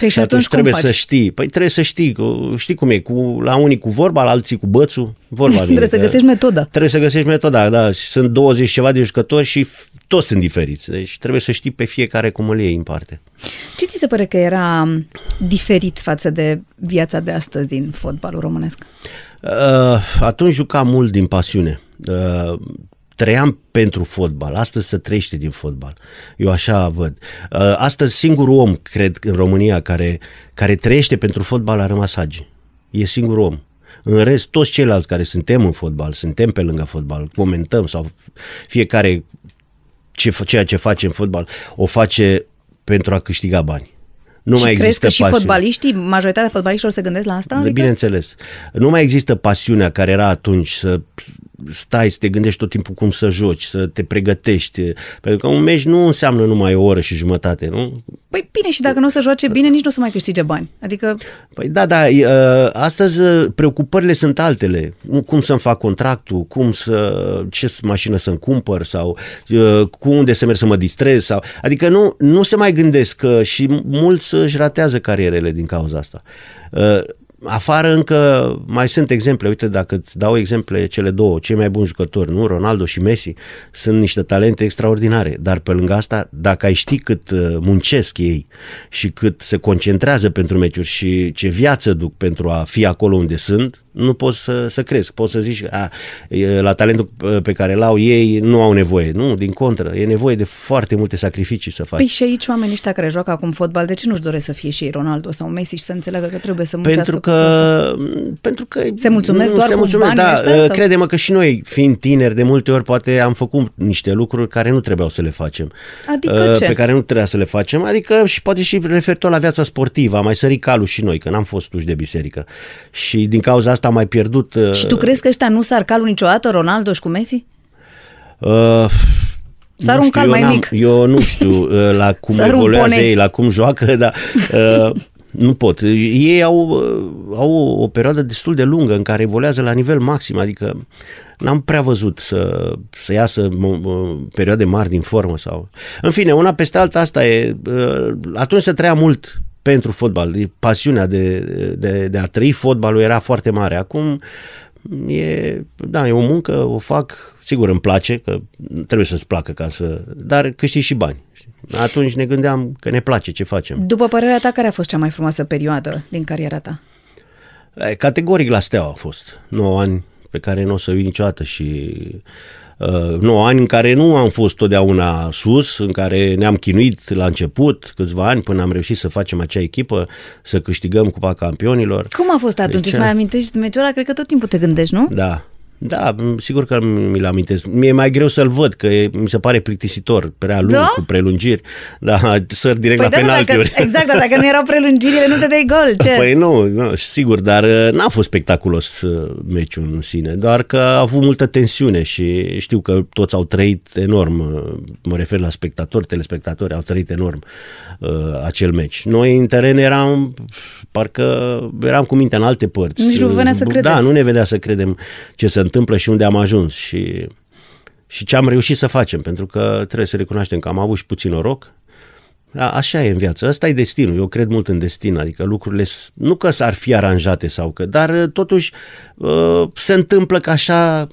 Păi și atunci, atunci trebuie faci? să știi. Păi trebuie să știi, știi cum e, cu, la unii cu vorba, la alții cu bățul, vorba [laughs] vine. trebuie să găsești metoda. Trebuie să găsești metoda, da. Sunt 20 ceva de jucători și toți sunt diferiți. Deci trebuie să știi pe fiecare cum îl iei în parte. Ce ți se pare că era diferit față de viața de astăzi din fotbalul românesc? Uh, atunci jucam mult din pasiune. Uh, trăiam pentru fotbal, astăzi se trăiește din fotbal. Eu așa văd. Uh, astăzi singurul om, cred, în România care, care trăiește pentru fotbal a rămas Hagi. E singurul om. În rest, toți ceilalți care suntem în fotbal, suntem pe lângă fotbal, comentăm sau fiecare ce, ceea ce face în fotbal, o face pentru a câștiga bani. Nu și mai crezi există că și pasiune. fotbaliștii, majoritatea fotbaliștilor se gândesc la asta? Adică? Bineînțeles. Nu mai există pasiunea care era atunci să stai să te gândești tot timpul cum să joci, să te pregătești. Pentru că un meci nu înseamnă numai o oră și jumătate, nu? Păi bine, și dacă nu o să joace bine, nici nu o să mai câștige bani. Adică... Păi da, da, astăzi preocupările sunt altele. Cum să-mi fac contractul, cum să, ce mașină să-mi cumpăr sau cu unde să merg să mă distrez. Sau, adică nu, nu se mai gândesc că și mulți își ratează carierele din cauza asta. Afară încă mai sunt exemple, uite dacă îți dau exemple cele două, cei mai buni jucători, nu? Ronaldo și Messi, sunt niște talente extraordinare, dar pe lângă asta, dacă ai ști cât uh, muncesc ei și cât se concentrează pentru meciuri și ce viață duc pentru a fi acolo unde sunt, nu poți să, să crezi. Poți să zici, a, la talentul pe care l-au ei nu au nevoie. Nu, din contră, e nevoie de foarte multe sacrificii să faci. Păi și aici oamenii ăștia care joacă acum fotbal, de ce nu-și doresc să fie și ei Ronaldo sau Messi și să înțeleagă că trebuie să muncească? Pentru că, pentru că se mulțumesc nu, doar se cu mulțumesc, banii da, ăștia, sau? crede-mă că și noi, fiind tineri, de multe ori poate am făcut niște lucruri care nu trebuiau să le facem. Adică ce? Pe care nu trebuia să le facem, adică și poate și referitor la viața sportivă, am mai sărit calul și noi, că n-am fost uși de biserică. Și din cauza asta am mai pierdut și tu crezi că ăștia nu sar calul niciodată, Ronaldo și cu Messi? Uh, Sar un cal mai mic. Eu nu știu uh, [laughs] la cum Sar evoluează ei, la cum joacă, [laughs] dar uh, nu pot. Ei au, uh, au o perioadă destul de lungă în care evoluează la nivel maxim, adică n-am prea văzut să, să iasă perioade mari din formă. sau. În fine, una peste alta asta e... Uh, atunci se trăia mult pentru fotbal. Pasiunea de, de, de a trăi fotbalul era foarte mare. Acum e, da, e o muncă, o fac, sigur îmi place, că trebuie să-ți placă ca să, dar câștigi și bani. Atunci ne gândeam că ne place ce facem. După părerea ta, care a fost cea mai frumoasă perioadă din cariera ta? Categoric la Steaua a fost. 9 ani pe care nu o să uit niciodată și uh, 9 ani în care nu am fost totdeauna sus, în care ne-am chinuit la început, câțiva ani, până am reușit să facem acea echipă, să câștigăm Cupa Campionilor. Cum a fost atunci? Deci, Îți mai amintești meciul ăla? Cred că tot timpul te gândești, nu? Da, da, sigur că mi-l amintesc. Mi-e mai greu să-l văd, că e, mi se pare plictisitor, prea lung, da? cu prelungiri. Da, [laughs] săr direct păi la da, penaltiuri. Dacă, [laughs] exact, dar dacă nu erau prelungirile, nu te dai gol. [laughs] Ce? Păi nu, nu, sigur, dar uh, n-a fost spectaculos uh, meciul în sine, doar că a avut multă tensiune și știu că toți au trăit enorm, uh, mă refer la spectatori, telespectatori, au trăit enorm uh, acel meci. Noi în teren eram, parcă eram cu mintea în alte părți. Nici nu venea să credeți. Da, nu ne vedea să credem ce se întâmplă și unde am ajuns și, și ce am reușit să facem, pentru că trebuie să recunoaștem că am avut și puțin noroc, A, așa e în viață, ăsta e destinul, eu cred mult în destin, adică lucrurile s- nu că s-ar fi aranjate sau că, dar uh, totuși uh, se întâmplă că așa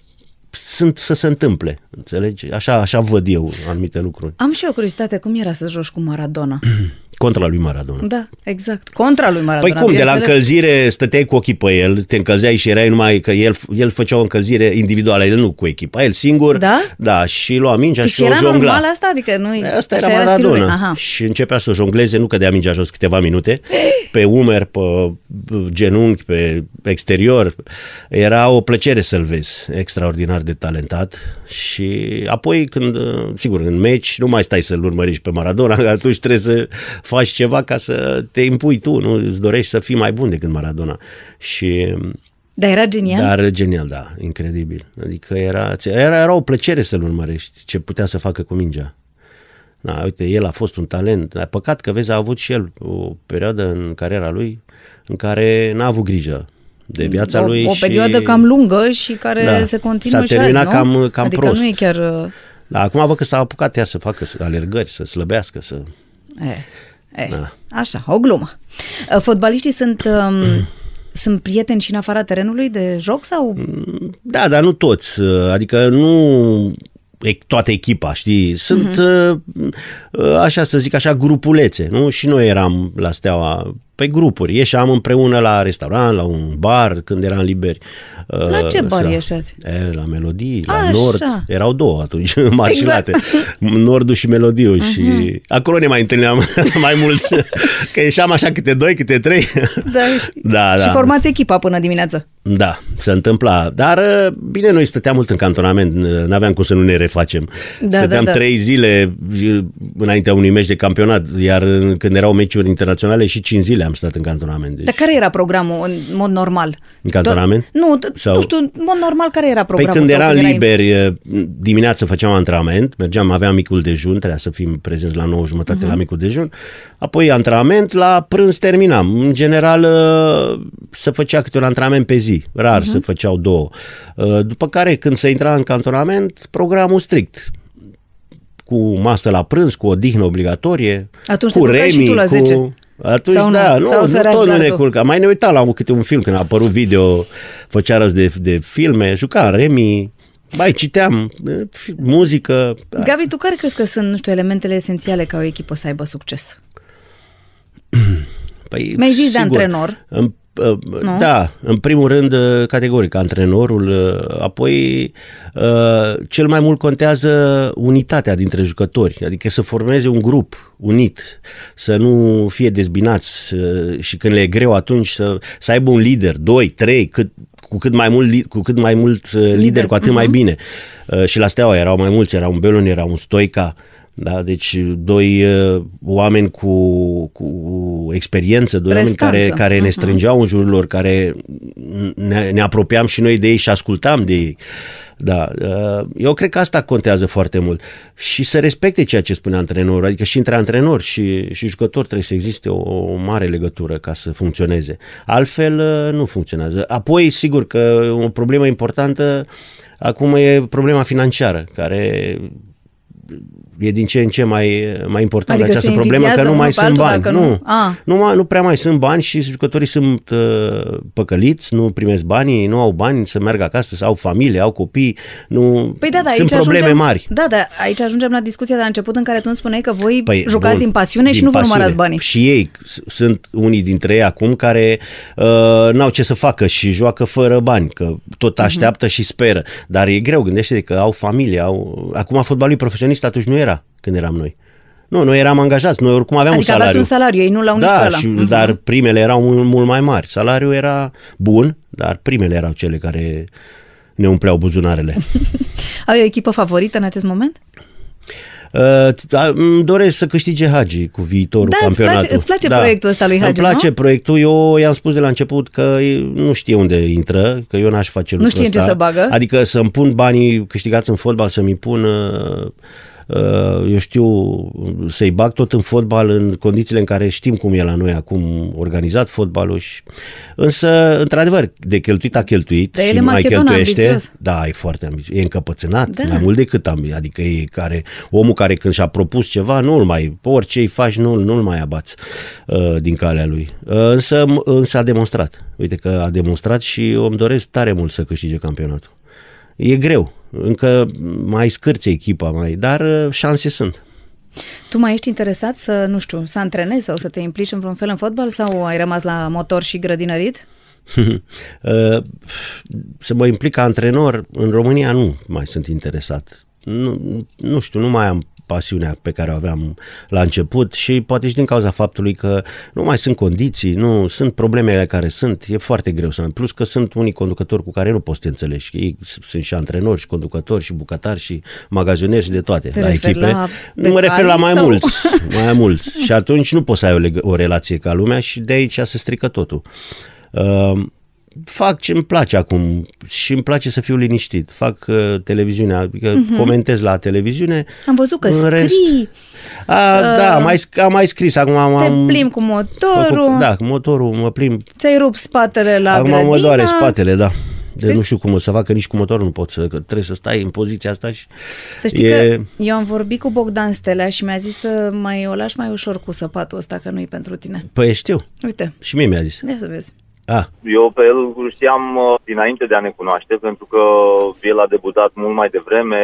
sunt să se întâmple, înțelegi? Așa, așa văd eu anumite lucruri. Am și eu curiozitate, cum era să joci cu Maradona? [clears throat] Contra lui Maradona. Da, exact. Contra lui Maradona. Păi cum, de la bineînțeles. încălzire stăteai cu ochii pe el, te încălzeai și erai numai că el, el făcea o încălzire individuală, el nu cu echipa, el singur. Da? Da, și lua mingea Păi și, și o era jongla. normal asta? Adică nu Asta așa era stilul lui. Maradona. Aha. Și începea să o jongleze, nu cădea mingea jos câteva minute, [gasps] pe umeri, pe genunchi, pe exterior. Era o plăcere să-l vezi, extraordinar de talentat. Și apoi când, sigur, în meci nu mai stai să-l urmărești pe Maradona, că atunci trebuie să faci ceva ca să te impui tu, nu? Îți dorești să fii mai bun decât Maradona. Și Dar era genial? dar genial, da, incredibil. Adică era, era, era o plăcere să-l urmărești, ce putea să facă cu mingea. Da, uite, el a fost un talent. Dar păcat că, vezi, a avut și el o perioadă în cariera lui în care n-a avut grijă de viața o, lui o și... perioadă cam lungă și care Da. se continuă S-a și azi, terminat nu? cam- cam adică prost. nu e chiar... uh, Da, acum văd că s-a apucat iar să facă alergări, să slăbească, să... E, e, Da. Așa, o glumă. Uh, Fotbaliștii sunt, um, [clears throat] sunt prieteni și în afara terenului de joc sau... Da, dar nu toți. Adică nu e- toată echipa, știi? Sunt, uh-huh. așa să zic așa, grupulețe, nu? Și noi eram la Steaua pe grupuri. Ieșeam împreună la restaurant, la un bar, când eram liberi. La ce bar Așa. ieșeați? E, la Melodii, la Așa. Nord. Erau două atunci, [laughs] mașinate. Nordul și Melodiu. Mhm. Și acolo ne mai întâlneam [laughs] mai mulți. [laughs] Că ieșeam așa câte doi, câte trei. Da, da, da. Și formați echipa până dimineață. Da, se întâmpla. Dar, uh, bine, noi stăteam mult în cantonament, nu aveam cum să nu ne refacem. Da, stăteam da, da. trei zile uh, înaintea unui meci de campionat, iar uh, când erau meciuri internaționale și cinci zile am stat în cantonament. Deci, Dar care era programul în mod normal? În cantonament? Do- Nu, d- Sau- nu știu, în mod normal care era Păi programul când tău eram erai- liberi, uh, dimineața făceam antrenament, mergeam, aveam micul dejun, trebuia să fim prezenți la 9 jumătate Mhm. la micul dejun, apoi antrenament, la prânz terminam. În general uh, se făcea câte un antrenament pe zi, rar Mhm. se făceau două. Uh, După care când se intra în cantonament, programul strict cu masă la prânz, cu odihnă obligatorie, Atunci te cu culcai și remi, tu la 10. cu... Atunci, Sau nu? da, nu, Sau nu săreați tot nu ne gardul? culca. Mai ne uitam la un, câte un film, când a apărut video, făcea rost de, de filme, jucam remi, mai citeam, eh, fi- muzică. Da. Gabi, tu care crezi că sunt, nu știu, elementele esențiale ca o echipă să aibă succes? [clears throat] Păi, Mi-ai zis de sigur, antrenor. În, uh, da, în primul rând, uh, categoric, antrenorul, uh, apoi uh, cel mai mult contează unitatea dintre jucători, adică să formeze un grup unit, să nu fie dezbinați uh, și când le e greu atunci să, să aibă un lider, doi, trei, cât, cu cât mai mult, li- cu cât mai mulți uh, lideri, cu atât mai bine. Uh, Și la Steaua erau mai mulți, era un Belon, era un Stoica, da, deci doi uh, oameni cu, cu experiență, doi oameni Prestanță. care, care ne strângeau în jurul lor, care ne, ne apropiam și noi de ei și ascultam de ei. Da, uh, eu cred că asta contează foarte mult. Și să respecte ceea ce spune antrenorul, adică și între antrenor și, și jucător trebuie să existe o, o mare legătură ca să funcționeze. Altfel uh, nu funcționează. Apoi, sigur că o problemă importantă acum e problema financiară, care e din ce în ce mai, mai important Adică această se problemă, că invidiază nu mai unul pe sunt altul bani. dacă nu- Nu, Ah. nu, mai, nu prea mai sunt bani și jucătorii sunt uh, păcăliți, nu primesc banii, nu au bani să meargă acasă, să au familie, au copii, nu, Păi da, da, sunt aici probleme ajungem, mari. Da, da, aici ajungem la discuția de la început în care tu îmi spuneai că voi păi, jucați bun, din pasiune și din nu vă pasiune. numărați banii. Și ei s- sunt unii dintre ei acum care uh, n-au ce să facă și joacă fără bani, că Mhm. tot așteaptă și speră. Dar e greu, gândește că au familie, au... Acum fotbalul profesionist atunci nu era când eram noi. Nu, noi eram angajați, noi oricum aveam Adică un aveați salariu. un salariu, ei nu l-au nici pe da, ăla. și, Mhm. dar primele erau mult, mult mai mari. Salariul era bun, dar primele erau cele care ne umpleau buzunarele. [laughs] Ai o echipă favorită în acest moment? Uh, da, îmi doresc să câștige Hagi cu viitorul Da, îți campionatul. place- îți place proiectul ăsta lui Hagi, Îmi place nu? proiectul. Eu i-am spus de la început că nu știe unde intră, că eu n-aș face lucrul știe în ce ăsta. să bagă. Adică să-mi pun banii câștigați în fotbal, să-mi pun uh, uh, eu știu, să-i bag tot în fotbal în condițiile în care știm cum e la noi acum organizat fotbalul. Și... Însă, într-adevăr, de cheltuit a cheltuit Dar el și e nu mai macheton cheltuiește. ambițios. Da, e foarte ambițios. E încăpățânat, Da. da. mai mult decât ambițios. Adică e care, omul care când și-a propus ceva, nu-l mai, orice îi faci, nu, nu-l mai abați uh, din calea lui. Uh, însă, însă a demonstrat. Uite că a demonstrat și eu îmi doresc tare mult să câștige campionatul. E greu. Încă mai scârție echipa, mai, dar uh, șanse sunt. Tu mai ești interesat să, nu știu, să antrenezi sau să te implici în vreun fel în fotbal sau ai rămas la motor și grădinărit? [laughs] Uh, să mă implic ca antrenor în România nu mai sunt interesat. Nu, nu știu, nu mai am pasiunea pe care o aveam la început și poate și din cauza faptului că nu mai sunt condiții, nu sunt problemele care sunt, e foarte greu să plus că sunt unii conducători cu care nu poți să te înțelegi. Ei s- sunt și antrenori și conducători și bucătari și magazonieri și de toate Te la referi echipe. la nu mă refer la becali mai sau- mulți, [laughs] mai mulți. Și atunci nu poți să ai o, leg- o relație ca lumea și de aici se strică totul. Uh, fac ce îmi place acum și îmi place să fiu liniștit. Fac uh, televiziunea, adică uh-huh. comentez la televiziune. Am văzut că În scrii, rest- A, da, am mai, sc- am mai scris. Acum am, Uh, te am plimbi cu motorul, făcut, da, cu motorul mă plimb. ți-ai rupt spatele la acum grădină. mă doare spatele, da. De Vezi? nu știu cum o să fac, că nici cu motorul nu pot să, că trebuie să stai în poziția asta și... Să știi E- că eu am vorbit cu Bogdan Stelea și mi-a zis să mai o lași mai ușor cu săpatul ăsta, că nu-i pentru tine. Păi știu, Uite, și mie mi-a zis. ia să vezi. Ah, Eu pe el îl știam uh, dinainte de a ne cunoaște, pentru că el a debutat mult mai devreme,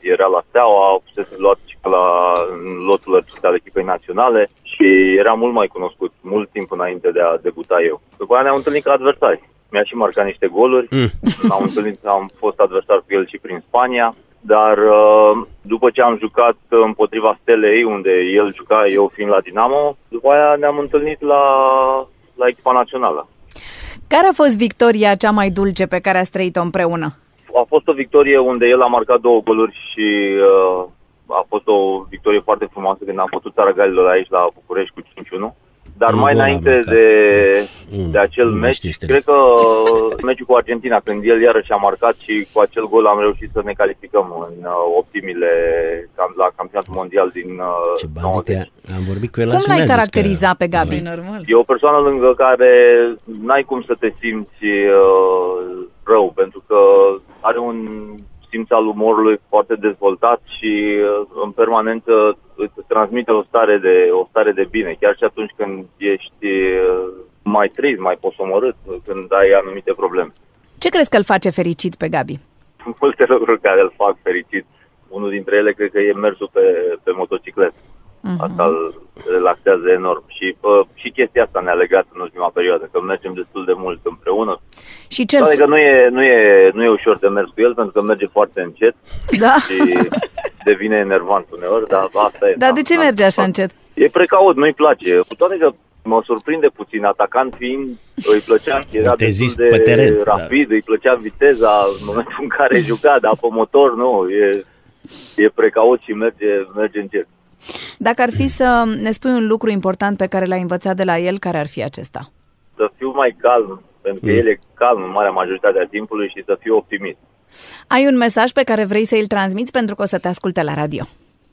era la Steaua, fusese luat și la în lotul acesta al echipei naționale și era mult mai cunoscut, mult timp înainte de a debuta eu. După aia ne-am întâlnit ca adversari. Mi-a și marcat niște goluri, Mm. [laughs] am, întâlnit, am fost adversar cu el și prin Spania, dar uh, după ce am jucat împotriva Stelei, unde el juca, eu fiind la Dinamo, după aia ne-am întâlnit la, la echipa națională. Care a fost victoria cea mai dulce pe care ați trăit-o împreună? a fost o victorie unde el a marcat două goluri și uh, a fost o victorie foarte frumoasă când am putut țara galilor aici la București cu 5-1. Dar Un mai gol a înainte marcat. de, Mm, de acel nu mai meci, știu este cred că meciul cu Argentina, când el iarăși a marcat și cu acel gol am reușit să ne calificăm în uh, optimile cam, la campionatul mondial din uh, ce 90. bandite, am vorbit cu el Cum azi, l-ai mi-a zis că- caracteriza pe Gabi? Păi, Normal. E o persoană lângă care n-ai cum să te simți uh, rău, pentru că are un simț al umorului foarte dezvoltat și uh, în permanență îți transmite o stare de o stare de bine, chiar și atunci când ești uh, mai trist, mai posomorât, când ai anumite probleme. Ce crezi că îl face fericit pe Gabi? Sunt [laughs] multe lucruri care îl fac fericit. Unul dintre ele cred că e mersul pe, pe motocicletă. Asta îl relaxează enorm. Și, uh, și chestia asta ne-a legat în ultima perioadă, că mergem destul de mult împreună. Și ce Toate că nu e, nu, e, nu e ușor de mers cu el, pentru că merge foarte încet Da. și devine enervant uneori, dar asta e. Dar de ce Am- merge am- așa încet? E precaut, nu-i place. Cu toate că mă surprinde puțin, atacant fiind, îi plăcea, era Vitezist destul de pe teren, da. rapid, îi plăcea viteza în momentul în care juca, dar pe motor nu, e, e precaut și merge, merge încet. Dacă ar fi să ne spui un lucru important pe care l-ai învățat de la el, care ar fi acesta? Să fiu mai calm, pentru că Mm. el e calm în marea majoritate a timpului și să fiu optimist. Ai un mesaj pe care vrei să îl transmiți pentru că o să te asculte la radio.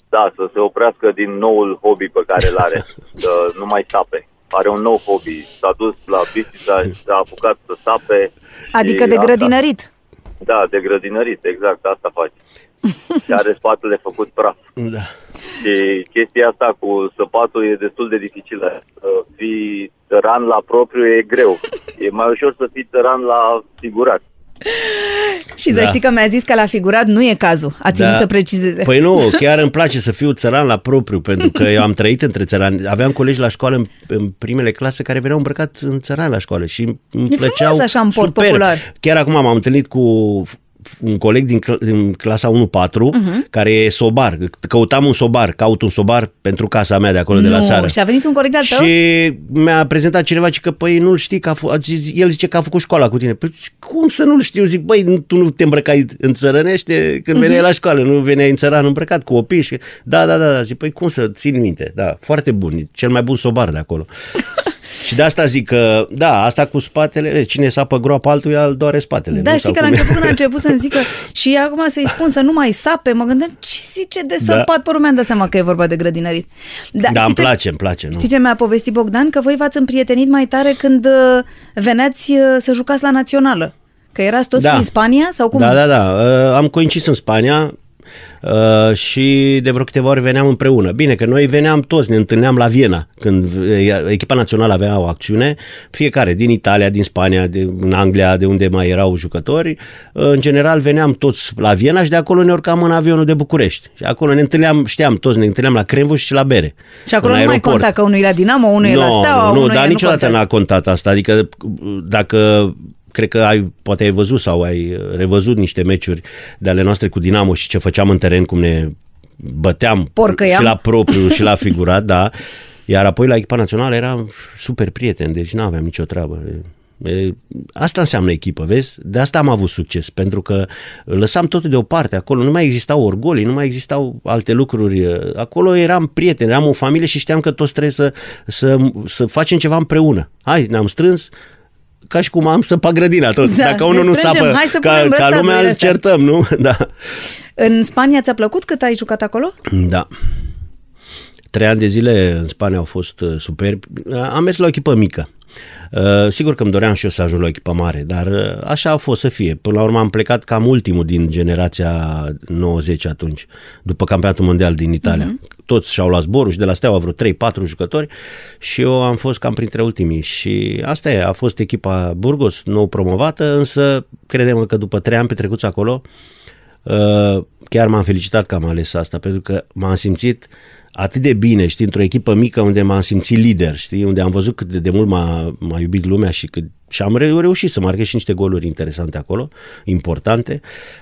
Da, să se oprească din noul hobby pe care îl are, să nu mai sape. Are un nou hobby, s-a dus la bici, s-a, s-a apucat să sape. și Adică de asta- grădinărit. Da, de grădinărit, exact, asta face. Și are spatele făcut praf. Da. Și chestia asta cu săpatul e destul de dificilă. Să fii țăran la propriu e greu. E mai ușor să fii țăran la figurat. Și să Da. știi că mi-a zis că la figurat nu e cazul. A ținut Da. să precizeze. Păi nu, [laughs] chiar îmi place să fiu țăran la propriu, pentru că eu am trăit între țărani. Aveam colegi la școală în, în primele clase care veneau îmbrăcat în țăran la școală și îmi E plăceau frumos așa în port super. popular. Chiar acum m-am întâlnit cu un coleg din, cl- din clasa 1-4 Mhm. care e sobar. Căutam un sobar, caut un sobar pentru casa mea de acolo de la nu, țară. și a venit un coleg de-al tău? Și mi-a prezentat cineva și că, păi, nu știi că a f- a zis, el zice că a făcut școala cu tine. Păi, cum să nu-l știu? Zic, băi, nu- tu nu te îmbrăcai în țărănește când veneai Mhm. la școală, nu veneai în țăran îmbrăcat cu opiși și... Da, da, da, da. Zic, păi cum să țin minte? Da, foarte bun, e cel mai bun sobar de acolo. [laughs] Și de asta zic că, da, asta cu spatele, cine sapă groapa altuia, îl doare spatele. Da, nu? știi Sau că la cum e? început când a început să-mi zică [laughs] și acum să-i spun să nu mai sape, mă gândeam ce zice de Da. săpat pe lumea, am dat seama că e vorba de grădinărit. Da, știi îmi ce- place, îmi place. Nu? Știi ce mi-a povestit Bogdan? Că voi v-ați împrietenit mai tare când uh, veneați uh, să jucați la națională. Că erați toți Da. prin Spania sau cum? Da, da, da. Uh, Am coincis în Spania uh, și de vreo câteva ori veneam împreună. Bine, că noi veneam toți, ne întâlneam la Viena, când uh, echipa națională avea o acțiune, fiecare din Italia, din Spania, din Anglia, de unde mai erau jucători. Uh, În general veneam toți la Viena și de acolo ne urcam în avionul de București. Și acolo ne întâlneam, știam toți, ne întâlneam la Cremvuș și la bere. Și acolo în nu mai aeroport. conta că unul e la Dinamo, unul e la Steaua, nu, unul nu, dar e, niciodată contează. n-a contat asta. Adică dacă cred că ai, poate ai văzut sau ai revăzut niște meciuri de ale noastre cu Dinamo și ce făceam în teren, cum ne băteam Porcăiam. și la propriu și la figurat, da. Iar apoi la echipa națională eram super prieteni, deci nu aveam nicio treabă. E, Asta înseamnă echipă, vezi? De asta am avut succes, pentru că lăsam totul deoparte acolo, nu mai existau orgolii, nu mai existau alte lucruri. Acolo eram prieteni, eram o familie și știam că toți trebuie să, să, să facem ceva împreună. Hai, ne-am strâns, ca și cum am săpat grădina tot. Da, Dacă unul ne nu strângem, sapă hai să ca, punem ca brățadurile lumea, îl astea. certăm, nu? [laughs] Da. În Spania ți-a plăcut cât ai jucat acolo? Da. Trei ani de zile în Spania au fost uh, superbi. Uh, Am mers la o echipă mică. Uh, sigur că îmi doream și eu să ajung la o echipă mare, dar uh, așa a fost să fie. Până la urmă am plecat cam ultimul din generația 90 atunci, după campionatul mondial din Italia. Uh-huh. Toți și-au luat zborul și de la Steaua vreo 3-4 jucători și eu am fost cam printre ultimii. Și asta e, a fost echipa Burgos, nou promovată, însă credem că după 3 ani petrecuți acolo, Uh, chiar m-am felicitat că am ales asta, pentru că m-am simțit atât de bine, știi, într-o echipă mică unde m-am simțit lider, știi, unde am văzut cât de, de mult m-a, m-a iubit lumea și cât și am reu- reușit să marchez și niște goluri interesante acolo, importante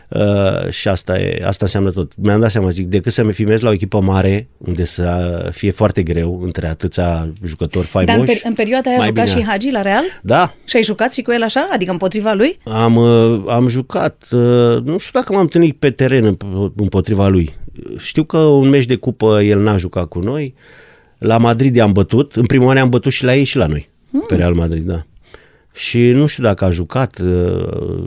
uh, și asta, e, asta înseamnă tot. Mi-am dat seama, zic, decât să-mi filmez la o echipă mare, unde să fie foarte greu între atâția jucători faimoși. Dar în, per- în perioada aia a mai jucat bine. și Hagi la Real? Da, Și ai jucat și cu el așa? Adică împotriva lui? am, uh, am jucat, uh, nu știu dacă m-am întâlnit pe teren împ- împotriva lui. Știu că un meci de cupă el n-a jucat cu noi. La Madrid i-am bătut. În primul an am bătut și la ei și la noi. Hmm. Pe Real Madrid, da. Și nu știu dacă a jucat. uh,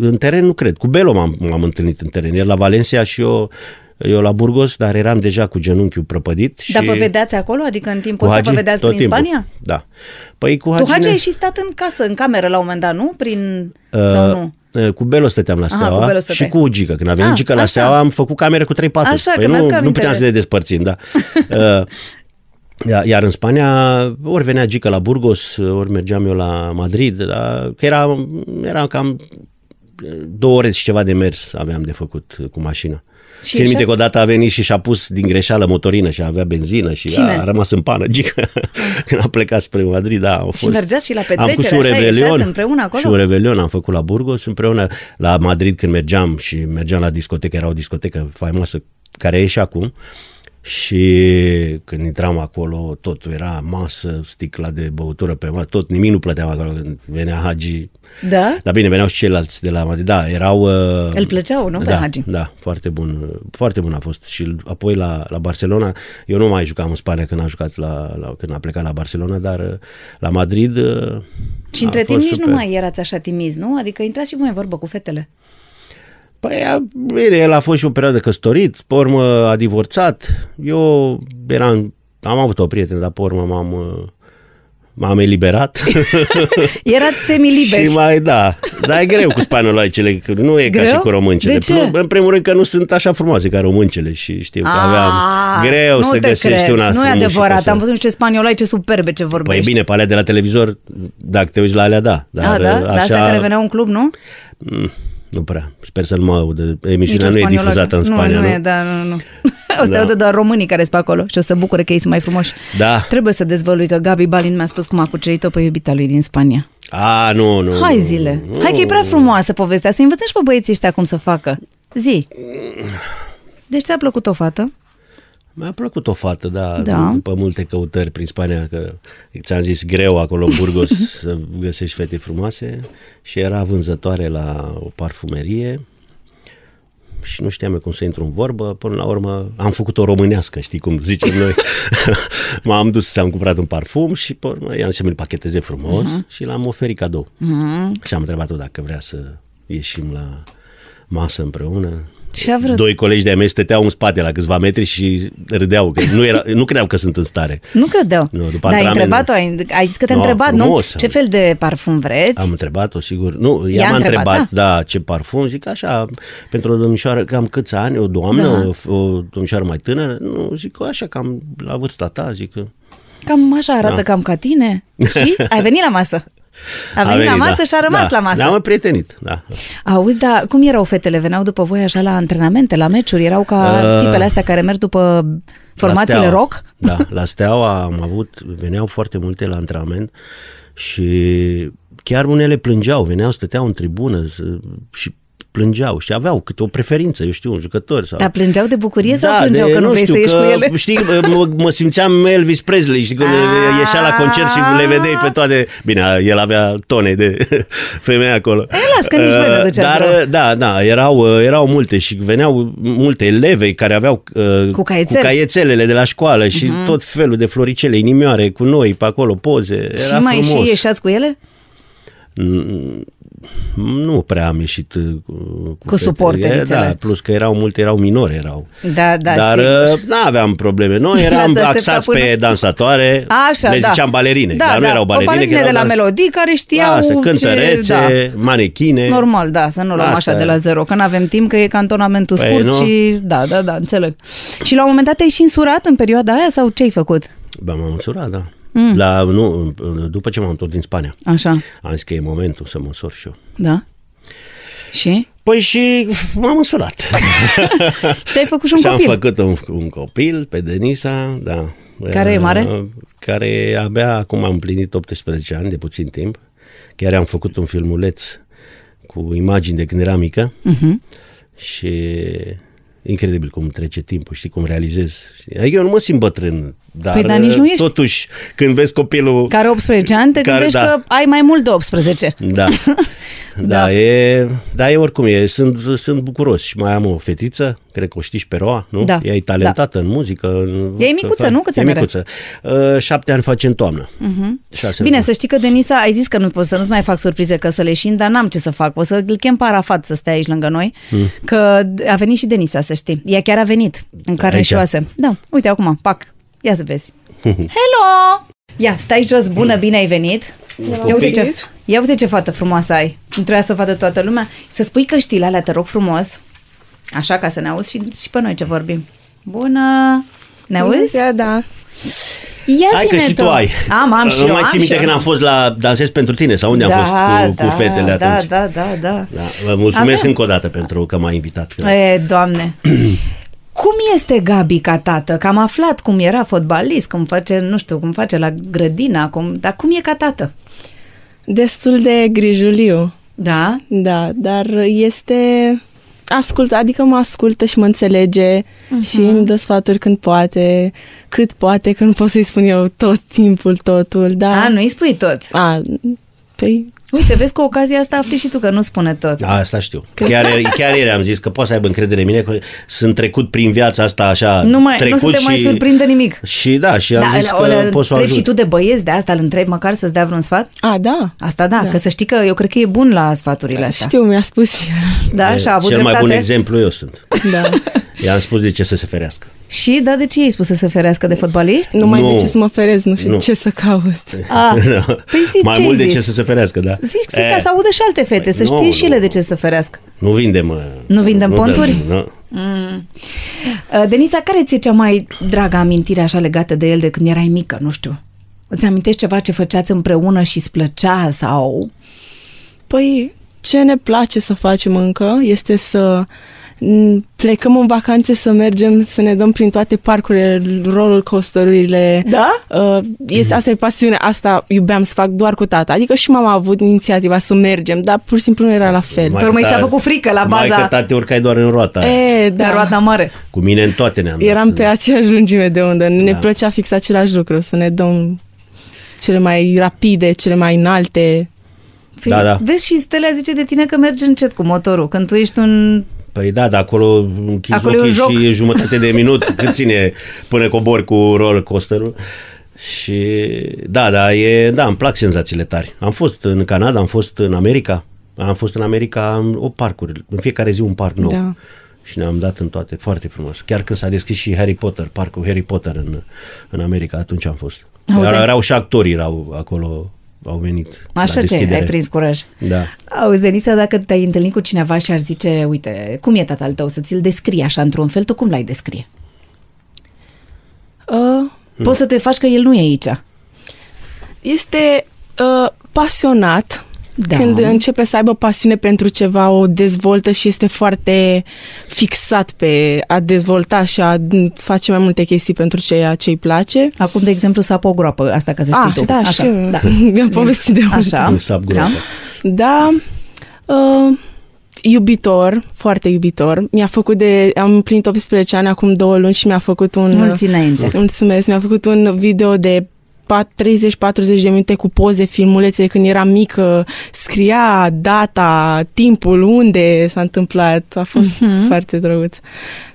În teren nu cred. Cu Belo m-am, m-am întâlnit în teren. El la Valencia și eu, eu la Burgos, dar eram deja cu genunchiul prăpădit. Dar și vă vedeați acolo? Adică în timpul cu ăsta vă Hagi vedeați tot prin timpul. Spania? Da. Păi cu Hagi, Tu, Hagi, ne- ai și stat în casă, în cameră la un moment dat, nu? Prin... Uh, sau nu? uh, Cu Belo stăteam la Aha, Steaua cu Belo stăteai. și cu Gică. Când a venit Ah, Gică la așa. Steaua, am făcut camere cu 3-4. Așa, păi că mi-aduc nu, nu aminte puteam de- să ne despărțim, da. [laughs] Uh, Iar- Iar în Spania, ori venea Gică la Burgos, ori mergeam eu la Madrid, dar că era, era cam două ore și ceva de mers aveam de făcut cu mașina. Și Țin așa? minte că odată a venit și și-a pus din greșeală motorină și avea benzină și Cine? a, a rămas în pană, Gică. [laughs] Când a plecat spre Madrid, da, au Și fost. mergeați și la Am făcut și petrecere, un așa, revelion. ieșeați împreună acolo? Și un revelion am făcut la Burgos împreună la Madrid când mergeam și mergeam la discotecă, era o discotecă faimoasă care e și acum și când intram acolo totul era masă, sticla de băutură pe masă, tot, nimic nu plăteam acolo când venea Hagi. Da? Dar bine, veneau și ceilalți de la Madrid, da, erau... Uh, Îl plăceau, nu, pe da, Hagi? Da, foarte bun, foarte bun a fost și apoi la, la Barcelona, eu nu mai jucam în Spania când a jucat la, la, când a plecat la Barcelona, dar uh, la Madrid uh, Și a între timp fost nici super. nu mai erați așa timizi, nu? Adică intrați și voi în vorbă cu fetele. Păi, a, bine, el a fost și o perioadă căsătorit, pe urmă a divorțat. Eu eram, am avut o prietenă, dar pe urmă m-am, uh, m-am eliberat. [laughs] Erați semi-liberi. și mai, da, dar e greu cu spanioloicele, că nu e Greu? ca și cu româncele. De ce? Nu, În primul rând că nu sunt așa frumoase ca româncele și știu că aveam Ah, greu nu să te găsești cred. una Nu e frumușică adevărat, să- am văzut niște spaniolai ce superbe ce Păi vorbești. bine, pe alea de la televizor, dacă te uiți la alea, da. Dar, Ah, da? așa, Dar astea care veneau în club, nu? Mm, Nu prea. Sper să nu mă audă. Emisiunea Nici o nu e spaniolă. difuzată în Spania, nu? nu? Nu, e, da, nu, nu. [laughs] O să Da. audă doar românii care sunt pe acolo și o să bucure că ei sunt mai frumoși. Da. Trebuie să dezvălui că Gabi Balin mi-a spus cum a cucerit-o pe iubita lui din Spania. A, nu, nu. Hai nu, zile. nu. Hai că e prea frumoasă povestea. Să învățăm și pe băieții ăștia cum să facă. Zi. Deci ți-a plăcut o fată? Mi-a plăcut o fată, da, Da. după multe căutări prin Spania, că ți-am zis greu acolo în Burgos [laughs] să găsești fete frumoase și era vânzătoare la o parfumerie și nu știam eu cum să intru în vorbă. Până la urmă am făcut o românească, știi cum zicem noi. [laughs] M-am dus să am cumpărat un parfum și pe urmă i-am să mi-l pacheteze frumos uh-huh. și l-am oferit cadou. Uh-huh. Și am întrebat-o dacă vrea să ieșim la masă împreună. Și a vrut. Doi colegi de-ai mei stăteau în spate la câțiva metri și râdeau, că nu, era, nu credeau că sunt în stare. Nu credeau. Nu, după Dar ai antrenament, întrebat-o, ai, ai zis că te-a Nu, întrebat, frumos, nu? Ce am- fel de parfum vreți? Am întrebat-o, sigur. Nu, Ea ea a m-a întrebat, întrebat, da, ce parfum. Zic așa, pentru o domnișoară, cam câți ani, o doamnă, Da. o, o domnișoară mai tânără. Nu, zic, așa, cam la vârsta ta, zic că... Cam așa arată Da. cam ca tine. [laughs] Și ai venit la masă. A venit, la masă da. și a rămas da. la masă. Ne-am împrietenit, da. Auzi, dar cum erau fetele? Veneau după voi așa la antrenamente, la meciuri? Erau ca Uh, tipele astea care merg după formațiile La Steaua. rock? Da, la Steaua am avut, veneau foarte multe la antrenament și chiar unele plângeau, veneau, stăteau în tribună să- și plângeau și aveau câte o preferință, eu știu, un jucător. Sau... Dar plângeau de bucurie sau da, plângeau de, că nu, vrei știu, să ieși că, cu ele? [laughs] Știi, mă, mă simțeam Elvis Presley, știi, când Ah. ieșea la concert și le vedeai pe toate. Bine, el avea tone de [laughs] femei acolo. E, las că nici voi nu Uh, duceați Dar, rău. da, da, erau, erau multe și veneau multe eleve care aveau uh, Cu caietele. cu caietelele de la școală și tot felul de floricele, inimioare cu noi pe acolo, poze. Era și mai frumos. și ieșați cu ele? Mm, Nu prea am ieșit uh, cu, Cu fete. suporterițele. Da, plus că erau multe, erau minori, erau. Da, da, Dar sigur. nu aveam probleme. Noi [laughs] eram L-ați așteptat axați până- pe dansatoare, Așa, le da. ziceam balerine, da, dar nu da. erau balerine. O balerine că erau de la dans- melodii care știau Asta, ce... cântărețe, Da. manechine. Normal, da, să nu luăm Asta așa de e. la zero, că nu avem timp, că e cantonamentul Păi, scurt nu? și... Da, da, da, înțeleg. Și la un moment dat ai și însurat în perioada aia sau ce ai făcut? Ba, m-am măsurat, da. Mm. La, nu, după ce m-am întors din Spania. Așa, Am zis că e momentul să mă însor și eu. da. Și? Păi și m-am măsurat. [laughs] Și ai făcut și un și am copil. făcut un, un copil pe Denisa, da. Care e mare? Care abia acum am împlinit 18 ani, de puțin timp. Chiar am făcut un filmuleț cu imagini de când era mică Uh-huh. și incredibil cum trece timpul, știi, cum realizez. Adică eu nu mă simt bătrân, dar, Păi, dar nici nu ești. totuși când vezi copilul... Care 18 ani, te Care, gândești da. că ai mai mult de 18. [laughs] Da. Da. da, e, da, e oricum, e, sunt, sunt bucuros și mai am o fetiță, cred că o știi și pe Roa, nu? Da, Ea e talentată în muzică. În, E micuță, nu? Câți e ani are? micuță. Uh, șapte ani face în toamnă. Uh-huh. Șase Bine, ani. să știi că Denisa, ai zis că nu poți să nu-ți mai fac surprize că să leșin, dar n-am ce să fac. O să îl chem pe Arafat să stea aici lângă noi, Hmm. că a venit și Denisa, să știi. Ea chiar a venit în carne Aici. și oase. Da, uite acum, pac, ia să vezi. [laughs] Hello! Ia, stai jos, bună, bine ai venit. Ia uite, ce, ia uite ce fată frumoasă ai. Nu trebuia să vadă toată lumea. Să spui căștile alea, te rog frumos. Așa, ca să ne auzi și, și pe noi ce vorbim. Bună! Ne auzi? Da, da. Ia Hai că zi-ne și tu tot. ai. Am, am și Nu eu, mai am ții și minte eu. când am fost la Dansez pentru tine sau unde am fost cu, cu fetele da, atunci? Da, da, da, Da, vă mulțumesc Avem. încă o dată pentru că m-ai invitat. da. E, doamne. Cum este Gabi ca tată? Că am aflat cum era fotbalist, cum face, nu știu, cum face la grădina, cum, dar cum e ca tată? Destul de grijuliu. Da? Da, dar este... Ascult, adică mă ascultă și mă înțelege uh-huh. și îmi dă sfaturi când poate, cât poate, că nu pot să-i spun eu tot timpul, totul, da. A, nu-i spui tot. A, păi, Uite, vezi cu ocazia asta afli și tu că nu spune tot. Da, asta știu. Chiar, chiar ieri am zis că poate să aibă încredere în mine, că sunt trecut prin viața asta așa, Nu, mai, trecut nu se te și... mai surprinde nimic. Și da, și am Da, zis o, că le pot să o întrebi ajut. și tu de băieți de asta, îl întrebi măcar să-ți dea vreun sfat? a, da. Asta da, Da. că să știi că eu cred că e bun la sfaturile astea. Știu, mi-a spus și el. Da, E și a avut Cel mai dreptate. bun exemplu eu sunt. Da. [laughs] I-am spus de ce să se ferească. Și, da, de ce ai spus să se ferească de fotbaliști? Nu mai Nu. de ce să mă ferez, nu știu Nu. ce să caut. Ah, [laughs] păi zi, mai ce mult ai de zis? ce să se ferească, da. Zici zic, E, ca să audă și alte fete, să Păi știe nu, și ele nu. de ce să ferească. Nu vindem... uh, Nu vindem dăm- ponturi? Nu. Uh, Denisa, care ți-e cea mai dragă amintire așa legată de el de când erai mică, nu știu? Îți amintești ceva ce făceați împreună și îți plăcea sau... Păi, ce ne place să facem încă este să m, plecăm în vacanțe, să mergem, să ne dăm prin toate parcurile, roller coaster-urile. Da? Uh, este, asta e pasiunea, asta iubeam să fac doar cu tata. Adică și mama a avut inițiativa să mergem, dar pur și simplu nu era la fel. Mai Pe urmă i că s-a ta- făcut frică la Mai baza- că tate urcai doar în roata. E, Da. da. roata mare. Cu mine în toate ne-am Eram dat. pe aceeași lungime de undă. Ne Da. plăcea fix același lucru, să ne dăm cele mai rapide, cele mai înalte. Fii- Da, da. Vezi și Stelea zice de tine că merge încet cu motorul, când tu ești un Păi da, dar acolo închizi Acolo e un ochii joc. și e jumătate de minut cât ține până cobori cu roller coasterul. Și da, da, e, da, îmi plac senzațiile tari. Am fost în Canada, am fost în America, am fost în America în o parcuri, în fiecare zi un parc nou. Da. Și ne-am dat în toate, foarte frumos. Chiar când s-a deschis și Harry Potter, parcul Harry Potter în, în America, atunci am fost. Auzi, Erau, de- erau și actorii, erau acolo, au venit la Așa ce, deschidere. ai prins curaj. Da. Auzi, Denisa, dacă te-ai întâlnit cu cineva și ar zice, uite, cum e tatăl tău, să ți-l descrie așa într-un fel, tu cum l-ai descrie? Uh, Poți să te faci că el nu e aici. este uh, pasionat. Da. Când începe să aibă pasiune pentru ceva, o dezvoltă și este foarte fixat pe a dezvolta și a face mai multe chestii pentru ceea ce îi place. Acum, de exemplu, sapă o groapă, asta ca să știi Ah, tu. da, Așa, știu. Da. [laughs] Mi-am povestit de mult. Așa. În sap groapă. Da, uh, iubitor, foarte iubitor. Mi-a făcut de, am împlinit 18 ani acum două luni și mi-a făcut un... Mulți înainte. Mulțumesc, mi-a făcut un video de pat- 30-40 de minute cu poze, filmulețe de când eram mică, scria data, timpul, unde s-a întâmplat. A fost uh-huh. foarte drăguț.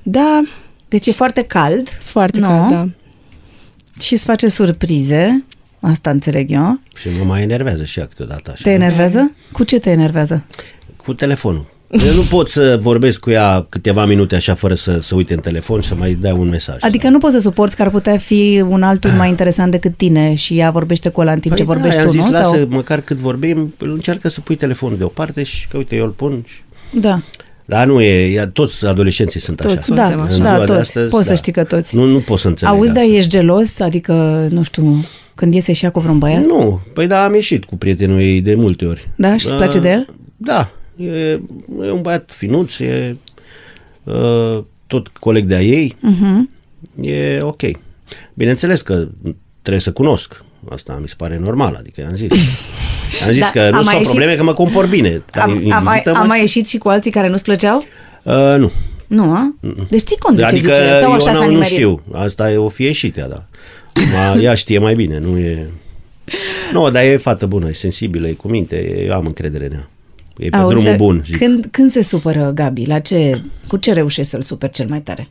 Da, Deci e foarte cald foarte Nu? cald, da. și îți face surprize. Asta înțeleg eu. Și mă mai enervează și ea câteodată așa. Te enervează? Cu ce te enervează? Cu telefonul. Eu nu pot să vorbesc cu ea câteva minute așa fără să, să uite în telefon și să mai dea un mesaj. Adică nu poți să suporți că ar putea fi un altul mai interesant decât tine și ea vorbește cu ăla în timp ce Păi vorbești da, tu, i-am nu? zis, lasă, Sau... măcar cât vorbim, încearcă să pui telefonul deoparte și că uite, eu îl pun. Și... Da, Dar nu e, e, toți adolescenții sunt Toți așa. sunt. da, Suntem așa. În da, ziua de toți. astăzi, poți să da. știi că toți. Nu, nu pot să înțeleg Auzi, dar asta. ești gelos? Adică, nu știu, când iese și ea cu vreun băiat? Nu, păi da, am ieșit cu prietenul ei de multe ori. Da? Și îți place de el? Da, e, e un băiat finuț, e uh, tot coleg de-a ei, Uh-huh. e ok. Bineînțeles că trebuie să cunosc. Asta mi se pare normal, adică am zis. [laughs] Am zis Da, că am nu mai sunt ieșit- probleme, că mă compor bine. Dar Am, am, mai, invită-mă. am mai ieșit și cu alții care nu-ți plăceau? Uh, nu. Nu, a? Deci ții cont de ce Adică zice el, sau eu așa s-a nu, nu nimerit? știu. Asta e o fie și ea, da. Ma, ea știe mai bine, nu e... [laughs] Nu, dar e fată bună, e sensibilă, e cu minte, eu am încredere în ea. E pe Auzi, drumul dar bun, zic. Când, când se supără Gabi? La ce, cu ce reușești să-l superi cel mai tare?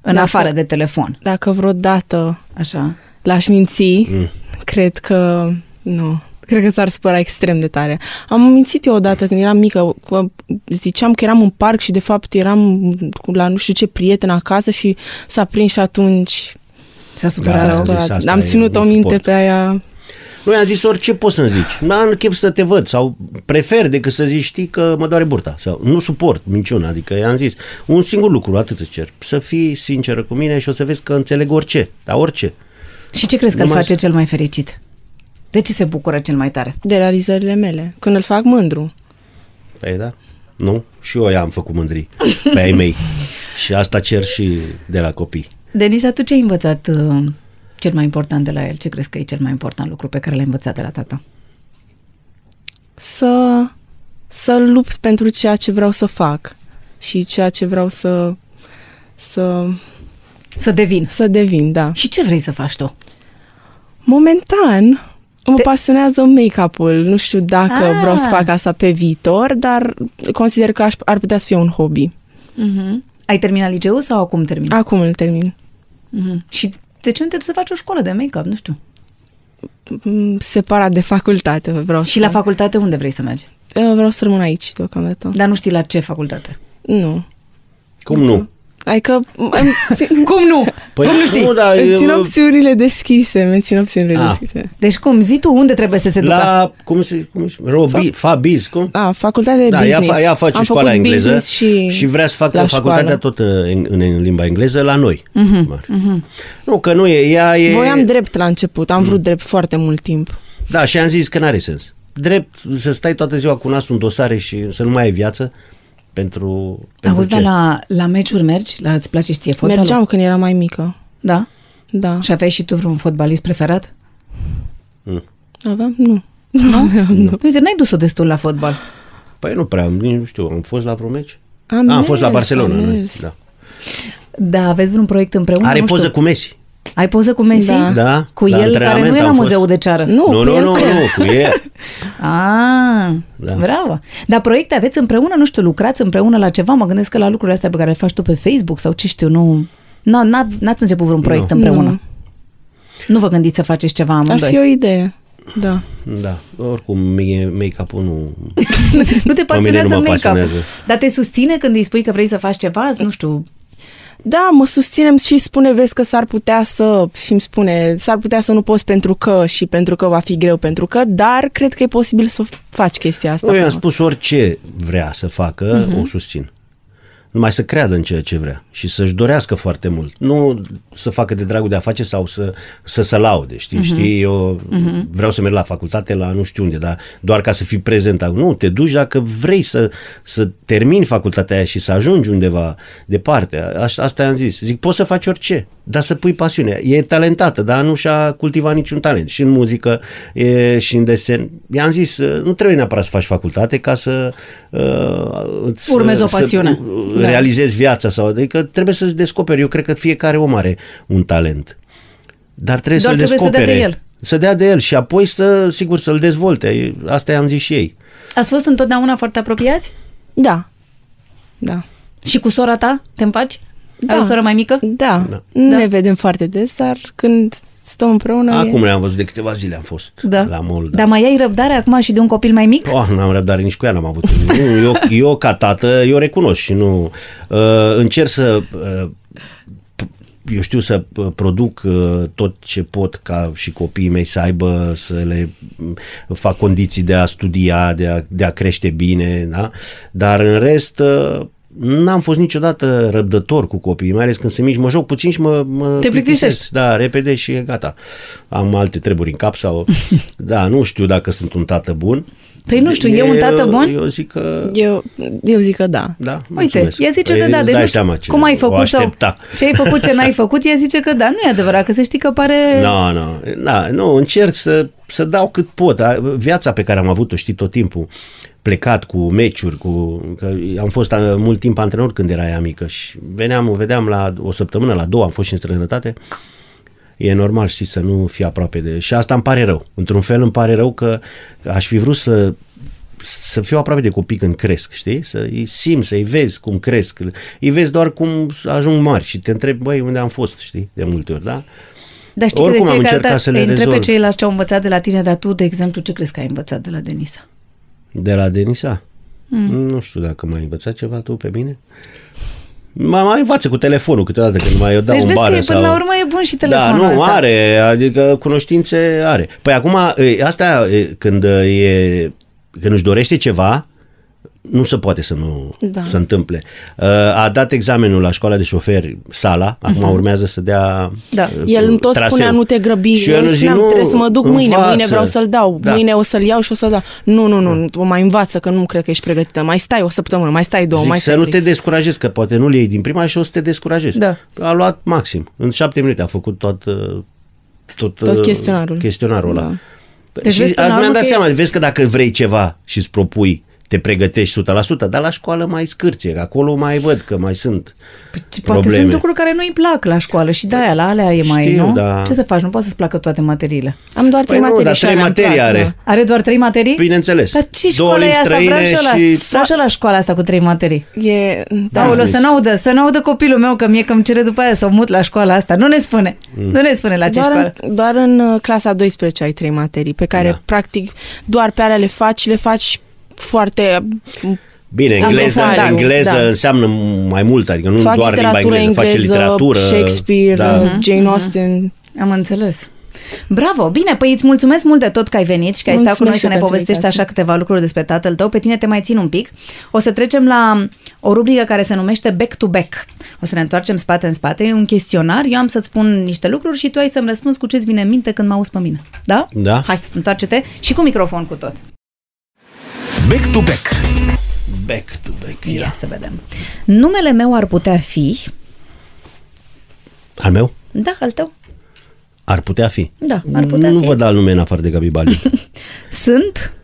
În Dacă- afară de telefon, Dacă vreodată așa. l-aș minți, mm. cred că nu. Cred că s-ar supăra extrem de tare. Am mințit eu odată când eram mică, că ziceam că eram în parc și de fapt eram cu la nu știu ce prieten acasă și s-a prins și atunci S-a Da, supărat. am rău. zis supărat. asta, Am e, ținut nu o minte suport. pe aia. Nu i-am zis orice poți să-mi zici. N-am chef să te văd sau prefer decât să zici știi că mă doare burta sau nu suport minciuna. Adică i-am zis un singur lucru, atât îți cer. Să fii sinceră cu mine și o să vezi că înțeleg orice, dar orice. Și ce crezi că îl Numai face cel mai fericit? De ce se bucură cel mai tare? de realizările mele, când îl fac mândru. Păi da, nu? Și eu i-am făcut mândri pe ai mei. [laughs] și asta cer și de la copii. Denisa, tu ce ai învățat uh, cel mai important de la el? Ce crezi că e cel mai important lucru pe care l-ai învățat de la tata? Să, să lupt pentru ceea ce vreau să fac și ceea ce vreau să, să, Să devin. să devin, da. Și ce vrei să faci tu? Momentan mă Te- pasionează make-up-ul. Nu știu dacă Ah. vreau să fac asta pe viitor, dar consider că aș, ar putea să fie un hobby. Ai terminat liceul sau acum termin? Acum îl termin. Mhm. Și de ce nu te duci să faci o școală de make-up? Nu știu. Mm, Separat de facultate vreau Și să... la facultate unde vrei să mergi? Eu Vreau să rămân aici deocamdată. Dar nu știi la ce facultate. Nu. Cum nu? Adică [laughs] Cum nu? Păi Cum nu știi? nu, dar îmi țin eu- opțiunile deschise, îmi țin opțiunile Ah. deschise. Deci cum? Zi tu unde trebuie să se ducă? la, cum se, cum se, Robi, Fabiz, cum? A, facultatea de Da, ea, business. fa- ea face Am școala făcut engleză business și, și vrea să facă la facultatea școală. tot uh, în, în limba engleză la noi. Uh-huh, uh-huh. Nu, că nu e, ea e... Voiam drept la început, am vrut drept foarte mult timp. Da, și am zis că n-are sens. Drept să stai toată ziua cu nasul în dosare și să nu mai ai viață pentru, pentru Auzi, ce? dar la, la meciuri mergi? La, îți place și ție fotbalul? Mergeam când eram mai mică. Da? Da. Și aveai și tu vreun fotbalist preferat? Aveam? Nu. Nu? [laughs] nu. Uite, n-ai dus-o destul la fotbal. Păi nu prea, nici nu știu, am fost la vreun meci? Am, Ah, am fost la mers, Barcelona. am noi, mers. Da. Da, aveți vreun proiect împreună? Are nu știu. poză cu Messi. Ai poză cu Messi? Da. Da, Cu la el, care antrenament nu era am fost. muzeul de ceară. Nu, Nu, cu nu, el nu, cu- nu, cu el. [laughs] Ah, Da. bravo. Dar proiecte aveți împreună, nu știu, lucrați împreună la ceva? Mă gândesc că la lucrurile astea pe care le faci tu pe Facebook sau ce știu, nu... Nu, n- n-ați început vreun proiect Nu. împreună? Nu. Nu vă gândiți să faceți ceva Ar amândoi? fi o idee. Da. Da, oricum mie make-up-ul nu... [laughs] nu te pasionează mă make-up. pasionează. Dar te susține când îi spui că vrei să faci ceva? Nu știu, Da, mă susținem și spune, vezi că s-ar putea să, și îmi spune, s-ar putea să nu poți pentru că și pentru că va fi greu pentru că, dar cred că e posibil să faci chestia asta. Eu i-am spus orice vrea să facă, o susțin. Numai să creadă în ceea ce vrea și să-și dorească foarte mult. Nu să facă de dragul de a face sau să, să se laude, știi? știi? Eu vreau să merg la facultate, la nu știu unde, dar doar ca să fii prezent. Nu, te duci dacă vrei să, să termini facultatea aia și să ajungi undeva departe. Aș- Asta am zis. Zic, poți să faci orice, dar să pui pasiune. E talentată, dar nu și-a cultivat niciun talent. Și în muzică, e, și în desen. I-am zis, nu trebuie neapărat să faci facultate ca să uh, îți, Urmezi o să, pasiune. uh, Da. realizezi viața sau adică trebuie să-ți descoperi. Eu cred că fiecare om are un talent. Dar trebuie Doar să-l trebuie să dea descopere. de el. Să dea de el și apoi să, sigur, să-l dezvolte. Asta i-am zis și ei. ați fost întotdeauna foarte apropiați? Da. Da. Și cu sora ta te împaci? Da. Ai o soră mai mică? Da. Da. Nu ne vedem foarte des, dar când stăm împreună Acum e... le-am văzut de câteva zile am fost Da. la mall. Dar mai ai răbdare acum și de un copil mai mic? Oh, n-am răbdare nici cu ea, n-am avut. Nu, eu, eu, ca tată, eu recunosc și nu... Uh, încerc să... Uh, eu știu să uh, produc uh, tot ce pot ca și copiii mei să aibă, să le mm, fac condiții de a studia, de a, de a crește bine, da? Dar în rest... Uh, N-am fost niciodată răbdător cu copiii, mai ales când sunt mici, mă joc puțin și mă, mă Te plictisești. Da, repede și e gata. Am alte treburi în cap sau... [laughs] Da, nu știu dacă sunt un tată bun. Păi nu știu, e un tată bun? Eu zic că... Eu, eu zic că da. Da, Uite, mulțumesc. ea zice Păi că da, îți deci dai nu știu seama ce cum ai o făcut sau aștepta. ce ai făcut, ce n-ai [laughs] făcut, ea zice că da, nu e adevărat, că să știi că pare... Nu, nu, da, nu, încerc să, să dau cât pot. A, Viața pe care am avut-o, știi, tot timpul, plecat cu meciuri, cu, că am fost a, mult timp antrenor când era ea mică și veneam, o vedeam la o săptămână, la două, am fost și în străinătate. E normal, știi, să nu fii aproape de... Și asta îmi pare rău. Într-un fel îmi pare rău că aș fi vrut să să fiu aproape de copii când cresc, știi? Să îi simți, să-i vezi cum cresc. Îi vezi doar cum ajung mari și te întrebi, băi, unde am fost, știi? De multe ori, da? Dar știi Oricum că am de fiecare încercat dată să le îi întrebi pe rezolv. ceilalți ce au învățat de la tine, dar tu, de exemplu, ce crezi că ai învățat de la Denisa? De la Denisa? Mm. Nu știu dacă m-ai învățat ceva tu pe mine. Mă mai învață cu telefonul câteodată când mai eu dau deci în vezi bară că e, până sau... la urmă e bun și Da, telefonul nu, ăsta. are, adică cunoștințe are. Păi acum, e, asta e, când e, când își dorește ceva, nu se poate să nu Da. se întâmple. Uh, A dat examenul la școala de șoferi, sala, acum urmează să dea Da. uh, El îmi tot traseu. spunea, nu te grăbi. Și eu eu îi nu zic, spuneam, nu, trebuie să mă duc mâine, învață. mâine vreau să-l dau, Da. mâine o să-l iau și o să-l dau. Nu, nu, nu, o mai învață, că nu cred că ești pregătită. Mai stai o săptămână, mai stai două, Zic mai să stai nu te trei. descurajezi, că poate nu-l iei din prima și o să te descurajezi. Da. A luat maxim. În șapte minute a făcut tot, uh, tot, Tot uh, chestionarul. chestionarul ăla. Da. Deci și vezi până la mi-am urmă dat că e- seama, vezi că dacă vrei ceva și îți propui, te pregătești 100%, dar la școală mai scârție, că acolo mai văd că mai sunt Păi, Poate probleme. sunt lucruri care nu-i plac la școală și de-aia la alea e mai, Știu, nu? da. Ce să faci? Nu poți să-ți placă toate materiile. Am doar Păi trei nu, materii. dar și trei alea îmi materii plac, are. da. Are doar trei materii? Bineînțeles. Dar ce Două școală e limbi asta? Vreau străine și, la, și- vreau și la școala asta cu trei materii. E, Da, da, Aoleu, zis. să n-audă, să n-audă copilul meu că mie că îmi cere după aia să o mut la școala asta. Nu ne spune. Mm. Nu ne spune la ce doar, școală. în, doar în uh, clasa 12 ai trei materii, pe care Da. practic doar pe alea le faci și le faci foarte... Bine, Am engleză, învățat, engleză da. înseamnă mai mult, adică nu fac doar limba literatură engleză, face engleză, literatură. Shakespeare, da. uh, Jane Austen. Am înțeles. Bravo! Bine, păi îți mulțumesc mult de tot că ai venit și că ai stat cu noi Mulțumesc să și ne pentru povestești invitație. așa câteva lucruri despre tatăl tău. Pe tine te mai țin un pic. O să trecem la o rubrică care se numește Back to Back. O să ne întoarcem spate în spate. E un chestionar. Eu am să-ți spun niște lucruri și tu ai să-mi răspunzi cu ce-ți vine în minte când mă auzi pe mine. Da? Da. Hai, întoarce-te și cu microfon cu tot. Back to back. Back to back, Ia yeah. să vedem. Numele meu ar putea fi... Al meu? Da, al tău. Ar putea fi. Da, ar putea nu fi. văd alt nume în afară de Gabi Bali. [laughs] Sunt...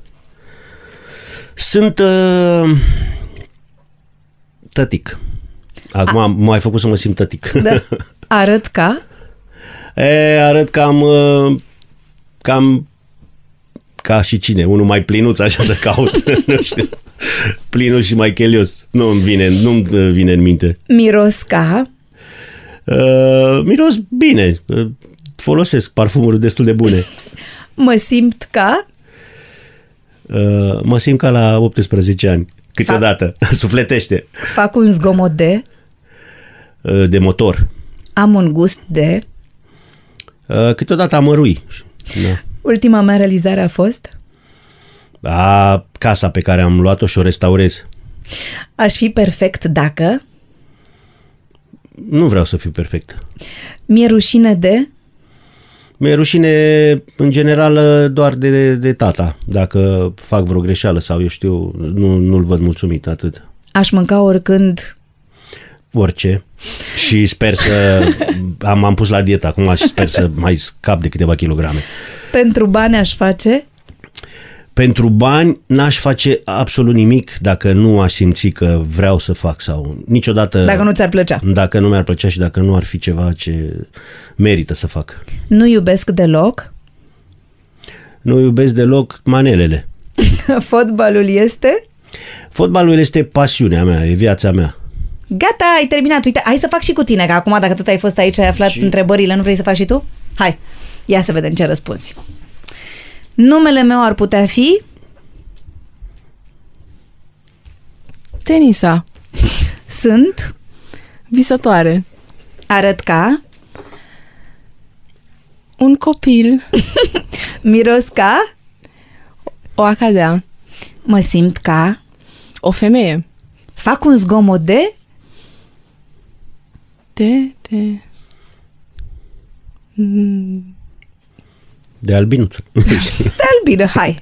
Sunt uh, tătic. Acum m-ai făcut să mă simt tătic. Da. [laughs] Arăt ca... E, arăt cam, uh, cam ca și cine, unul mai plinuț, așa să caut, [laughs] nu știu, plinuț și mai chelios. Nu îmi vine, nu vine în minte. Miros ca... Uh, miros bine, uh, folosesc parfumuri destul de bune. Mă simt ca... Uh, mă simt ca la 18 ani, câteodată, [laughs] sufletește. Fac un zgomot de... Uh, de motor. Am un gust de... Uh, câteodată amărui. Da. Ultima mea realizare a fost... A, casa pe care am luat-o și o restaurez. Aș fi perfect dacă... Nu vreau să fiu perfect. Mi-e rușine de... Mi-e rușine, în general, doar de, de tata. Dacă fac vreo greșeală sau eu știu, nu, nu-l văd mulțumit atât. Aș mânca oricând... Orice. Și sper să... Am, am pus la dietă acum și sper să mai scap de câteva kilograme. Pentru bani aș face... Pentru bani n-aș face absolut nimic dacă nu aș simți că vreau să fac sau niciodată... Dacă nu ți-ar plăcea. Dacă nu mi-ar plăcea și dacă nu ar fi ceva ce merită să fac. Nu iubesc deloc. Nu iubesc deloc manelele. [laughs] Fotbalul este... Fotbalul este pasiunea mea, e viața mea. Gata, ai terminat. Uite, hai să fac și cu tine, că acum dacă tot ai fost aici, ai aflat Și- întrebările, nu vrei să faci și tu? Hai, ia să vedem ce răspunzi. Numele meu ar putea fi... Tenisa. Sunt, Visătoare. arăt ca, Un copil. [laughs] miros ca, O acadea. mă simt ca, O femeie. fac un zgomot de... De, de... De albinuță. [laughs] De albină, hai.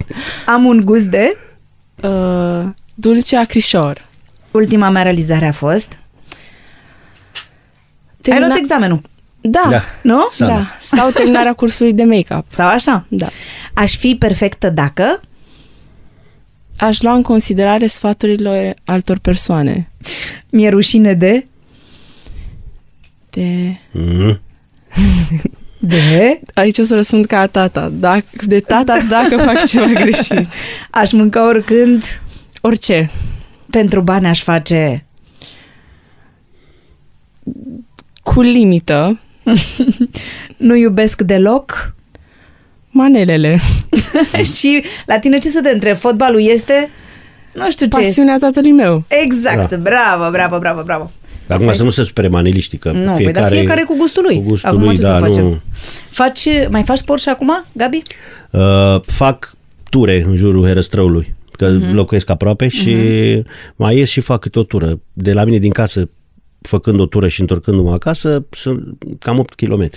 Am un gust de... Uh, dulce acrișor. Ultima mea realizare a fost... Ai Termina- luat examenul, Da. Da. nu? Sana. Da. Sau terminarea [laughs] cursului de make-up. Sau așa? Da. Aș fi perfectă dacă... Aș lua în considerare sfaturile altor persoane. Mi-e rușine de... De... Mm. [laughs] De... Aici o să răspund ca tata. Dacă, de tata dacă fac ceva greșit. [laughs] Aș mânca oricând... Orice. Pentru bani aș face... Cu limită. [laughs] Nu iubesc deloc. Manelele. [laughs] și la tine ce să te întreb? Fotbalul este... Nu știu ce. Pasiunea tatălui meu. Exact, Da. bravo, bravo, bravo, bravo. Acum să nu se supere maneliștii, că Nu, păi, fiecare, dar fiecare cu gustul lui. Cu gustul Acum lui, ce să da, facem? nu. Faci, mai faci sport și acum, Gabi? Uh, fac ture în jurul Herăstrăului, că Mhm. uh-huh. locuiesc aproape și mai ies și fac câte o tură. De la mine din casă, făcând o tură și întorcându-mă acasă, sunt cam 8 km.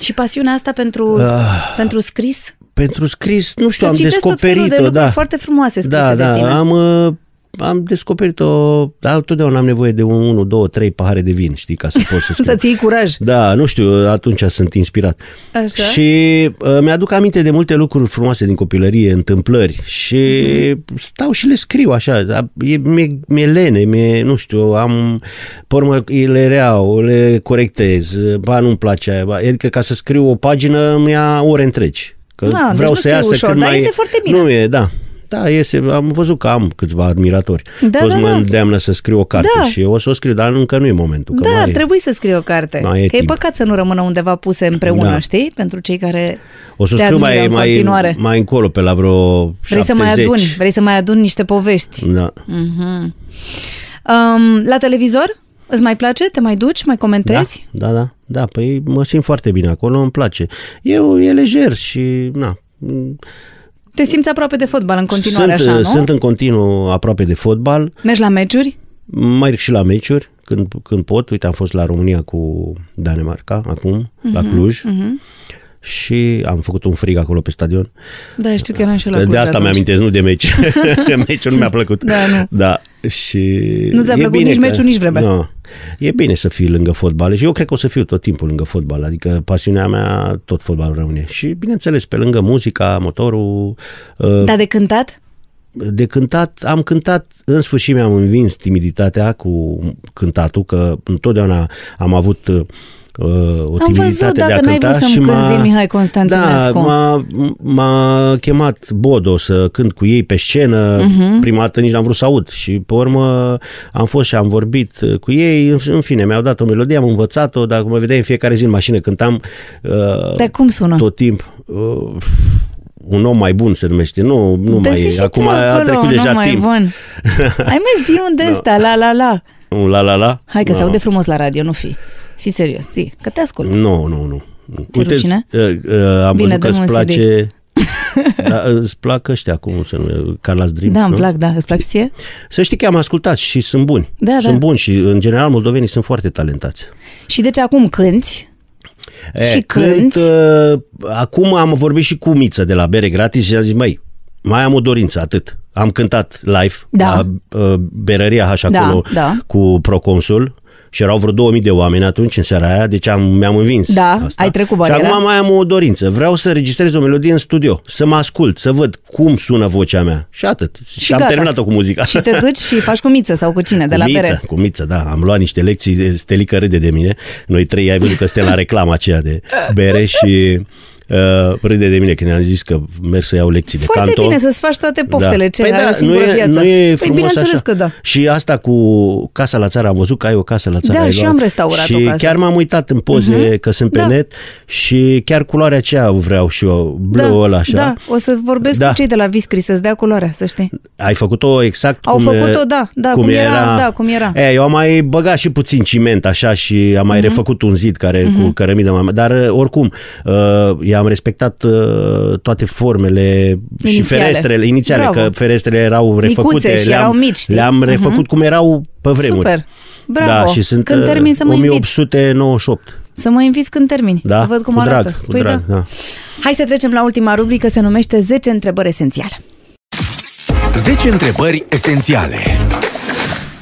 Și pasiunea asta pentru, Ah. pentru scris? Pentru scris, nu știu, Că am citesc tot felul de descoperit-o, lucruri da. foarte frumoase scrise Da, de da, tine. am, uh, am descoperit-o, da, totdeauna am nevoie de un 1, 2, 3 pahare de vin, știi, ca să pot să [laughs] scriu. Să ții curaj. Da, nu știu, atunci sunt inspirat. Așa. Și uh, mi-aduc aminte de multe lucruri frumoase din copilărie, întâmplări și stau și le scriu așa. da, E, mi-e, mi-e lene, mi nu știu, am, pe urmă le reau, le corectez, ba nu-mi place aia, ba, adică ca să scriu o pagină îmi ia ore întregi. Că Da, deci vreau nu să scrii iasă ușor, cât dar mai... iese foarte bine. Nu e, da. Da, iese, am văzut că am câțiva admiratori. Da, Toți da, mă da. îndeamnă să scriu o carte Da. și eu o să o scriu, dar încă nu e momentul. Că Da, ar mai, trebui să scrii o carte. mai e că e timp. păcat să nu rămână undeva puse împreună, Da. știi? Pentru cei care o să o te scriu admiră mai, în mai, continuare. mai încolo, pe la vreo Vrei 70. să mai aduni, vrei să mai aduni niște povești. Da. Um, la televizor? Îți mai place? Te mai duci? Mai Da, comentezi? da, da, da, păi mă simt foarte bine acolo, îmi place. Eu e lejer și, na, Te simți aproape de fotbal în continuare, sunt, așa, nu? sunt în continuu aproape de fotbal, Mergi la meciuri? mai merg și la meciuri când, când pot. Uite, am fost la România cu Danemarca acum, Mhm, la Cluj. Și am făcut un frig acolo pe stadion. Da, știu că eram și eu la de Cluj asta atunci. mi-amintesc, nu de meci. [laughs] Meciul nu mi-a plăcut. Da, nu. Da, și... Nu ți-a e plăcut bine nici că- meciul, nici vremea. Nu. E bine să fii lângă fotbal și eu cred că o să fiu tot timpul lângă fotbal, adică pasiunea mea tot fotbalul rămâne. Și bineînțeles, pe lângă muzica, motorul, uh, Dar de cântat? de cântat, am cântat, în sfârșit mi-am învins timiditatea cu cântatul, că întotdeauna am avut uh, uh, o Am văzut, timiditate de a dacă n-ai cânta vrut să-mi și m-a, cânti Mihai da, Constantinescu. m-a, m-a chemat Bodo să cânt cu ei pe scenă. Mhm. Prima dată nici n-am vrut să aud și pe urmă am fost și am vorbit cu ei. În, în fine, mi-au dat o melodie, am învățat-o, dacă mă vedeai în fiecare zi în mașină cântam uh, Dar cum sună? tot timp. Uh, un om mai bun se numește. Nu, nu Dă-ți mai și e. Acum tu a acolo, trecut nu deja mai timp. Bun. [laughs] Hai mă, zi un de ăsta, la la la. Un la la la? Hai că se No. aude frumos la radio, nu fi. Fii serios, zi, că te ascult. Nu, nu, nu. Ți-e rușine? uh, uh, am Bine, văzut că dă-mi îți un CD. place... [laughs] da, îți plac ăștia, cum se numește, Carla's Dream. Da, îmi nu? plac, da. Îți plac și ție? Să știi că am ascultat și sunt buni. Da, sunt da. buni și, în general, moldovenii sunt foarte talentați. Și deci acum cânti E, și cânt, cânti. uh, acum am vorbit și cu Miță de la Bere Gratis și am zis, măi, mai am o dorință, atât. Am cântat live Da. la uh, Berăria H Da, acolo da. cu Proconsul și erau vreo 2000 de oameni atunci în seara aia, deci am, mi-am învins Da, asta. ai trecut Și bariera. acum mai am o dorință. Vreau să registrez o melodie în studio, să mă ascult, să văd cum sună vocea mea. Și atât. Și, Și am gata. terminat-o cu muzica. și te duci și faci cu miță sau cu cine, de la cu miță, bere. Cu miță, da. Am luat niște lecții, Stelica râde de mine. Noi trei ai văzut că suntem la reclama aceea de bere și uh, râde de mine când ne-am zis că merg să iau lecții de Foarte canto. bine să-ți faci toate poftele, ce Păi ai da, o singură nu e, viață. Nu e păi frumos bineînțeles așa. că da. Și asta cu Casa la țară, am văzut că ai o casă la țară. Da, ai și luat. am restaurat Și o casă. chiar m-am uitat în poze că sunt pe Da. net și chiar culoarea aceea vreau și eu, blue da, ăla așa. Da, o să vorbesc Da. cu cei de la Viscri să-ți dea culoarea, să știi. Ai făcut-o exact Au cum făcut-o, da, da, cum era, da, cum era. E, eu am mai băgat și puțin ciment așa și am Mhm. mai refăcut un zid care cu cărămidă mai dar uh, oricum uh, i-am respectat uh, toate formele și Inițiale. ferestrele inițiale, Bravo. că ferestrele erau refăcute, Micuțe și le-am, erau mici, știi? le-am refăcut Mhm. cum erau pe vremuri. Super. Bravo. Da, și sunt Când uh, termin să mă inviți. 1898. Să mă inviți când termini, Da, să văd cum cu drag, arată. cu drag, da. da. Hai să trecem la ultima rubrică, se numește 10 întrebări esențiale. 10 întrebări esențiale.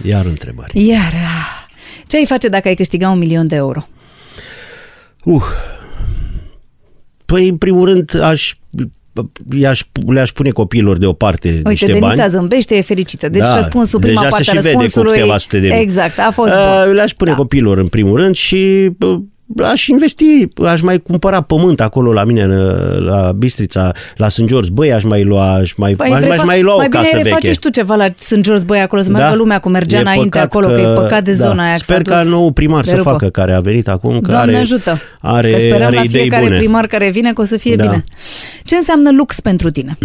Iar întrebări. Iar, ah, ce ai face dacă ai câștiga un milion de euro? Uh. Păi, în primul rând, aș i-aș, le-aș pune copiilor deoparte Uite, niște Denisa bani. zâmbește, e fericită. Deci Da, răspunsul, prima deja se parte a și vede cu răspunsului... câteva sute de mii. Exact, a fost Uh, bun. Le-aș pune Da. copiilor în primul rând și uh, aș investi, aș mai cumpăra pământ acolo la mine, în- la Bistrița, la St. George. Băi, aș mai lua, aș mai, Păi aș, refa- aș mai lua o mai bine casă refaceți veche. tu ceva la St. George, băi, acolo, să meargă lumea cum mergea E înainte păcat acolo, că, e păcat de zona da. aia. că Sper s-a ca dus nou primar de să rupă. facă, care a venit acum, că Doamne are, ajută! are, că sperăm are la idei fiecare bune. primar care vine că o să fie Da. bine. Ce înseamnă lux pentru tine?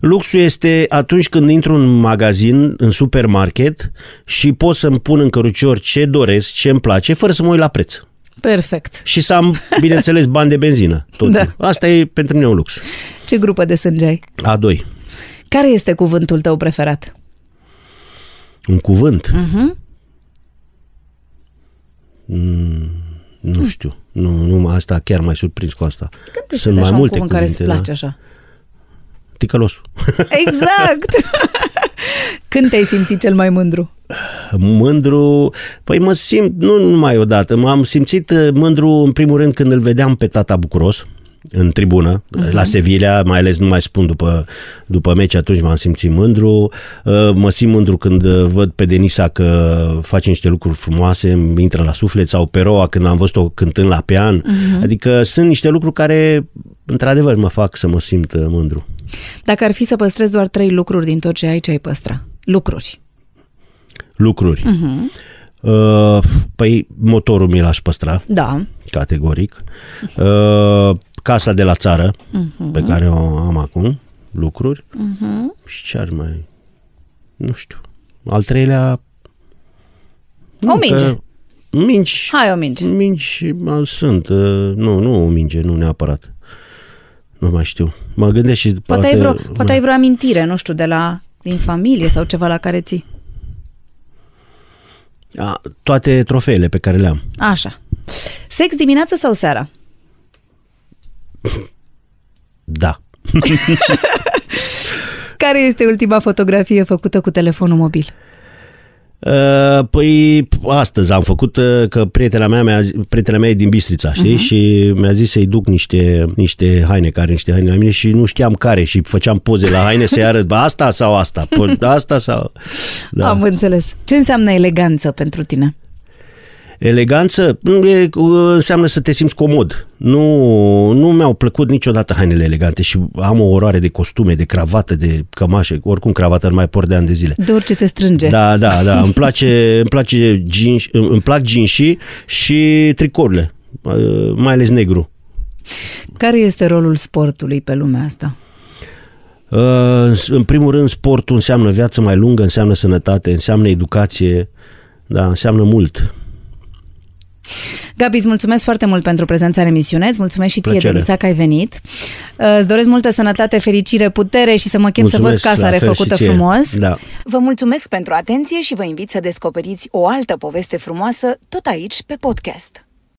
Luxul este atunci când intru în magazin, în supermarket și pot să-mi pun în cărucior ce doresc, ce îmi place, fără să mă uit la preț. Perfect. Și să am, bineînțeles, bani de benzină. Tot. Da. Asta e pentru mine un lux. Ce grupă de sânge ai? A2. Care este cuvântul tău preferat? Un cuvânt? Mhm. Mm, nu știu. Nu, nu, asta chiar mai surprins cu asta. Gândește-te Sunt mai așa un multe cuvânt care îți cuvinte, place da. așa. Ticălosul. Exact! [laughs] Când te-ai simțit cel mai mândru? Mândru, păi mă simt, nu numai odată, m-am simțit uh, mândru în primul rând când îl vedeam pe tata bucuros în tribună, uh-huh. la Sevilla, mai ales nu mai spun după, după meci, atunci m-am simțit mândru. Uh, Mă simt mândru când uh, văd pe Denisa că face niște lucruri frumoase, îmi intră la suflet, sau pe Roa când am văzut-o cântând la pian. Uh-huh. Adică sunt niște lucruri care, într-adevăr, mă fac să mă simt uh, mândru. Dacă ar fi să păstrezi doar trei lucruri din tot ce ai, ce ai păstra? Lucruri. Lucruri. Uh-huh. Uh, Păi motorul mi l-aș păstra. Da. categoric. Uh, casa de la țară, uh-huh. pe care o am acum, lucruri. Uh-huh. Și ce ar mai... Nu știu. Al treilea... O minge. Că, mingi. Hai o minge. Mingi uh, sunt. Uh, nu, nu o minge, nu neapărat. Nu mai știu. Mă gândesc și... Poate ai, vreo, poate ai vreo amintire, nu știu, de la din familie sau ceva la care ții. A, toate trofeele pe care le am. Așa. Sex dimineața sau seara? Da. [laughs] Care este ultima fotografie făcută cu telefonul mobil? Uh, Păi astăzi am făcut uh, că prietena mea, mea prietena mea e din Bistrița, știi? Uh-huh. Și mi-a zis să-i duc niște, niște haine, care niște haine la mine și nu știam care și făceam poze la haine să-i arăt, bă, asta sau asta, Pă, asta sau... Da. Am înțeles. Ce înseamnă eleganță pentru tine? Eleganță e, înseamnă să te simți comod. Nu, nu mi-au plăcut niciodată hainele elegante și am o oroare de costume, de cravată, de cămașe. Oricum cravată nu mai port de ani de zile. De orice te strânge. Da, da, da. îmi place, îmi place jeans, îmi plac jeansii și tricourile, mai ales negru. Care este rolul sportului pe lumea asta? În primul rând, sportul înseamnă viață mai lungă, înseamnă sănătate, înseamnă educație, da, înseamnă mult. Gabi, îți mulțumesc foarte mult pentru prezența în emisiune, îți mulțumesc și ție, Plăcere. Delisa, că ai venit. Uh, Îți doresc multă sănătate, fericire, putere și să mă chem să văd Mulțumesc, casa la fel refăcută și ție. frumos. Da. Vă mulțumesc pentru atenție și vă invit să descoperiți o altă poveste frumoasă tot aici pe podcast.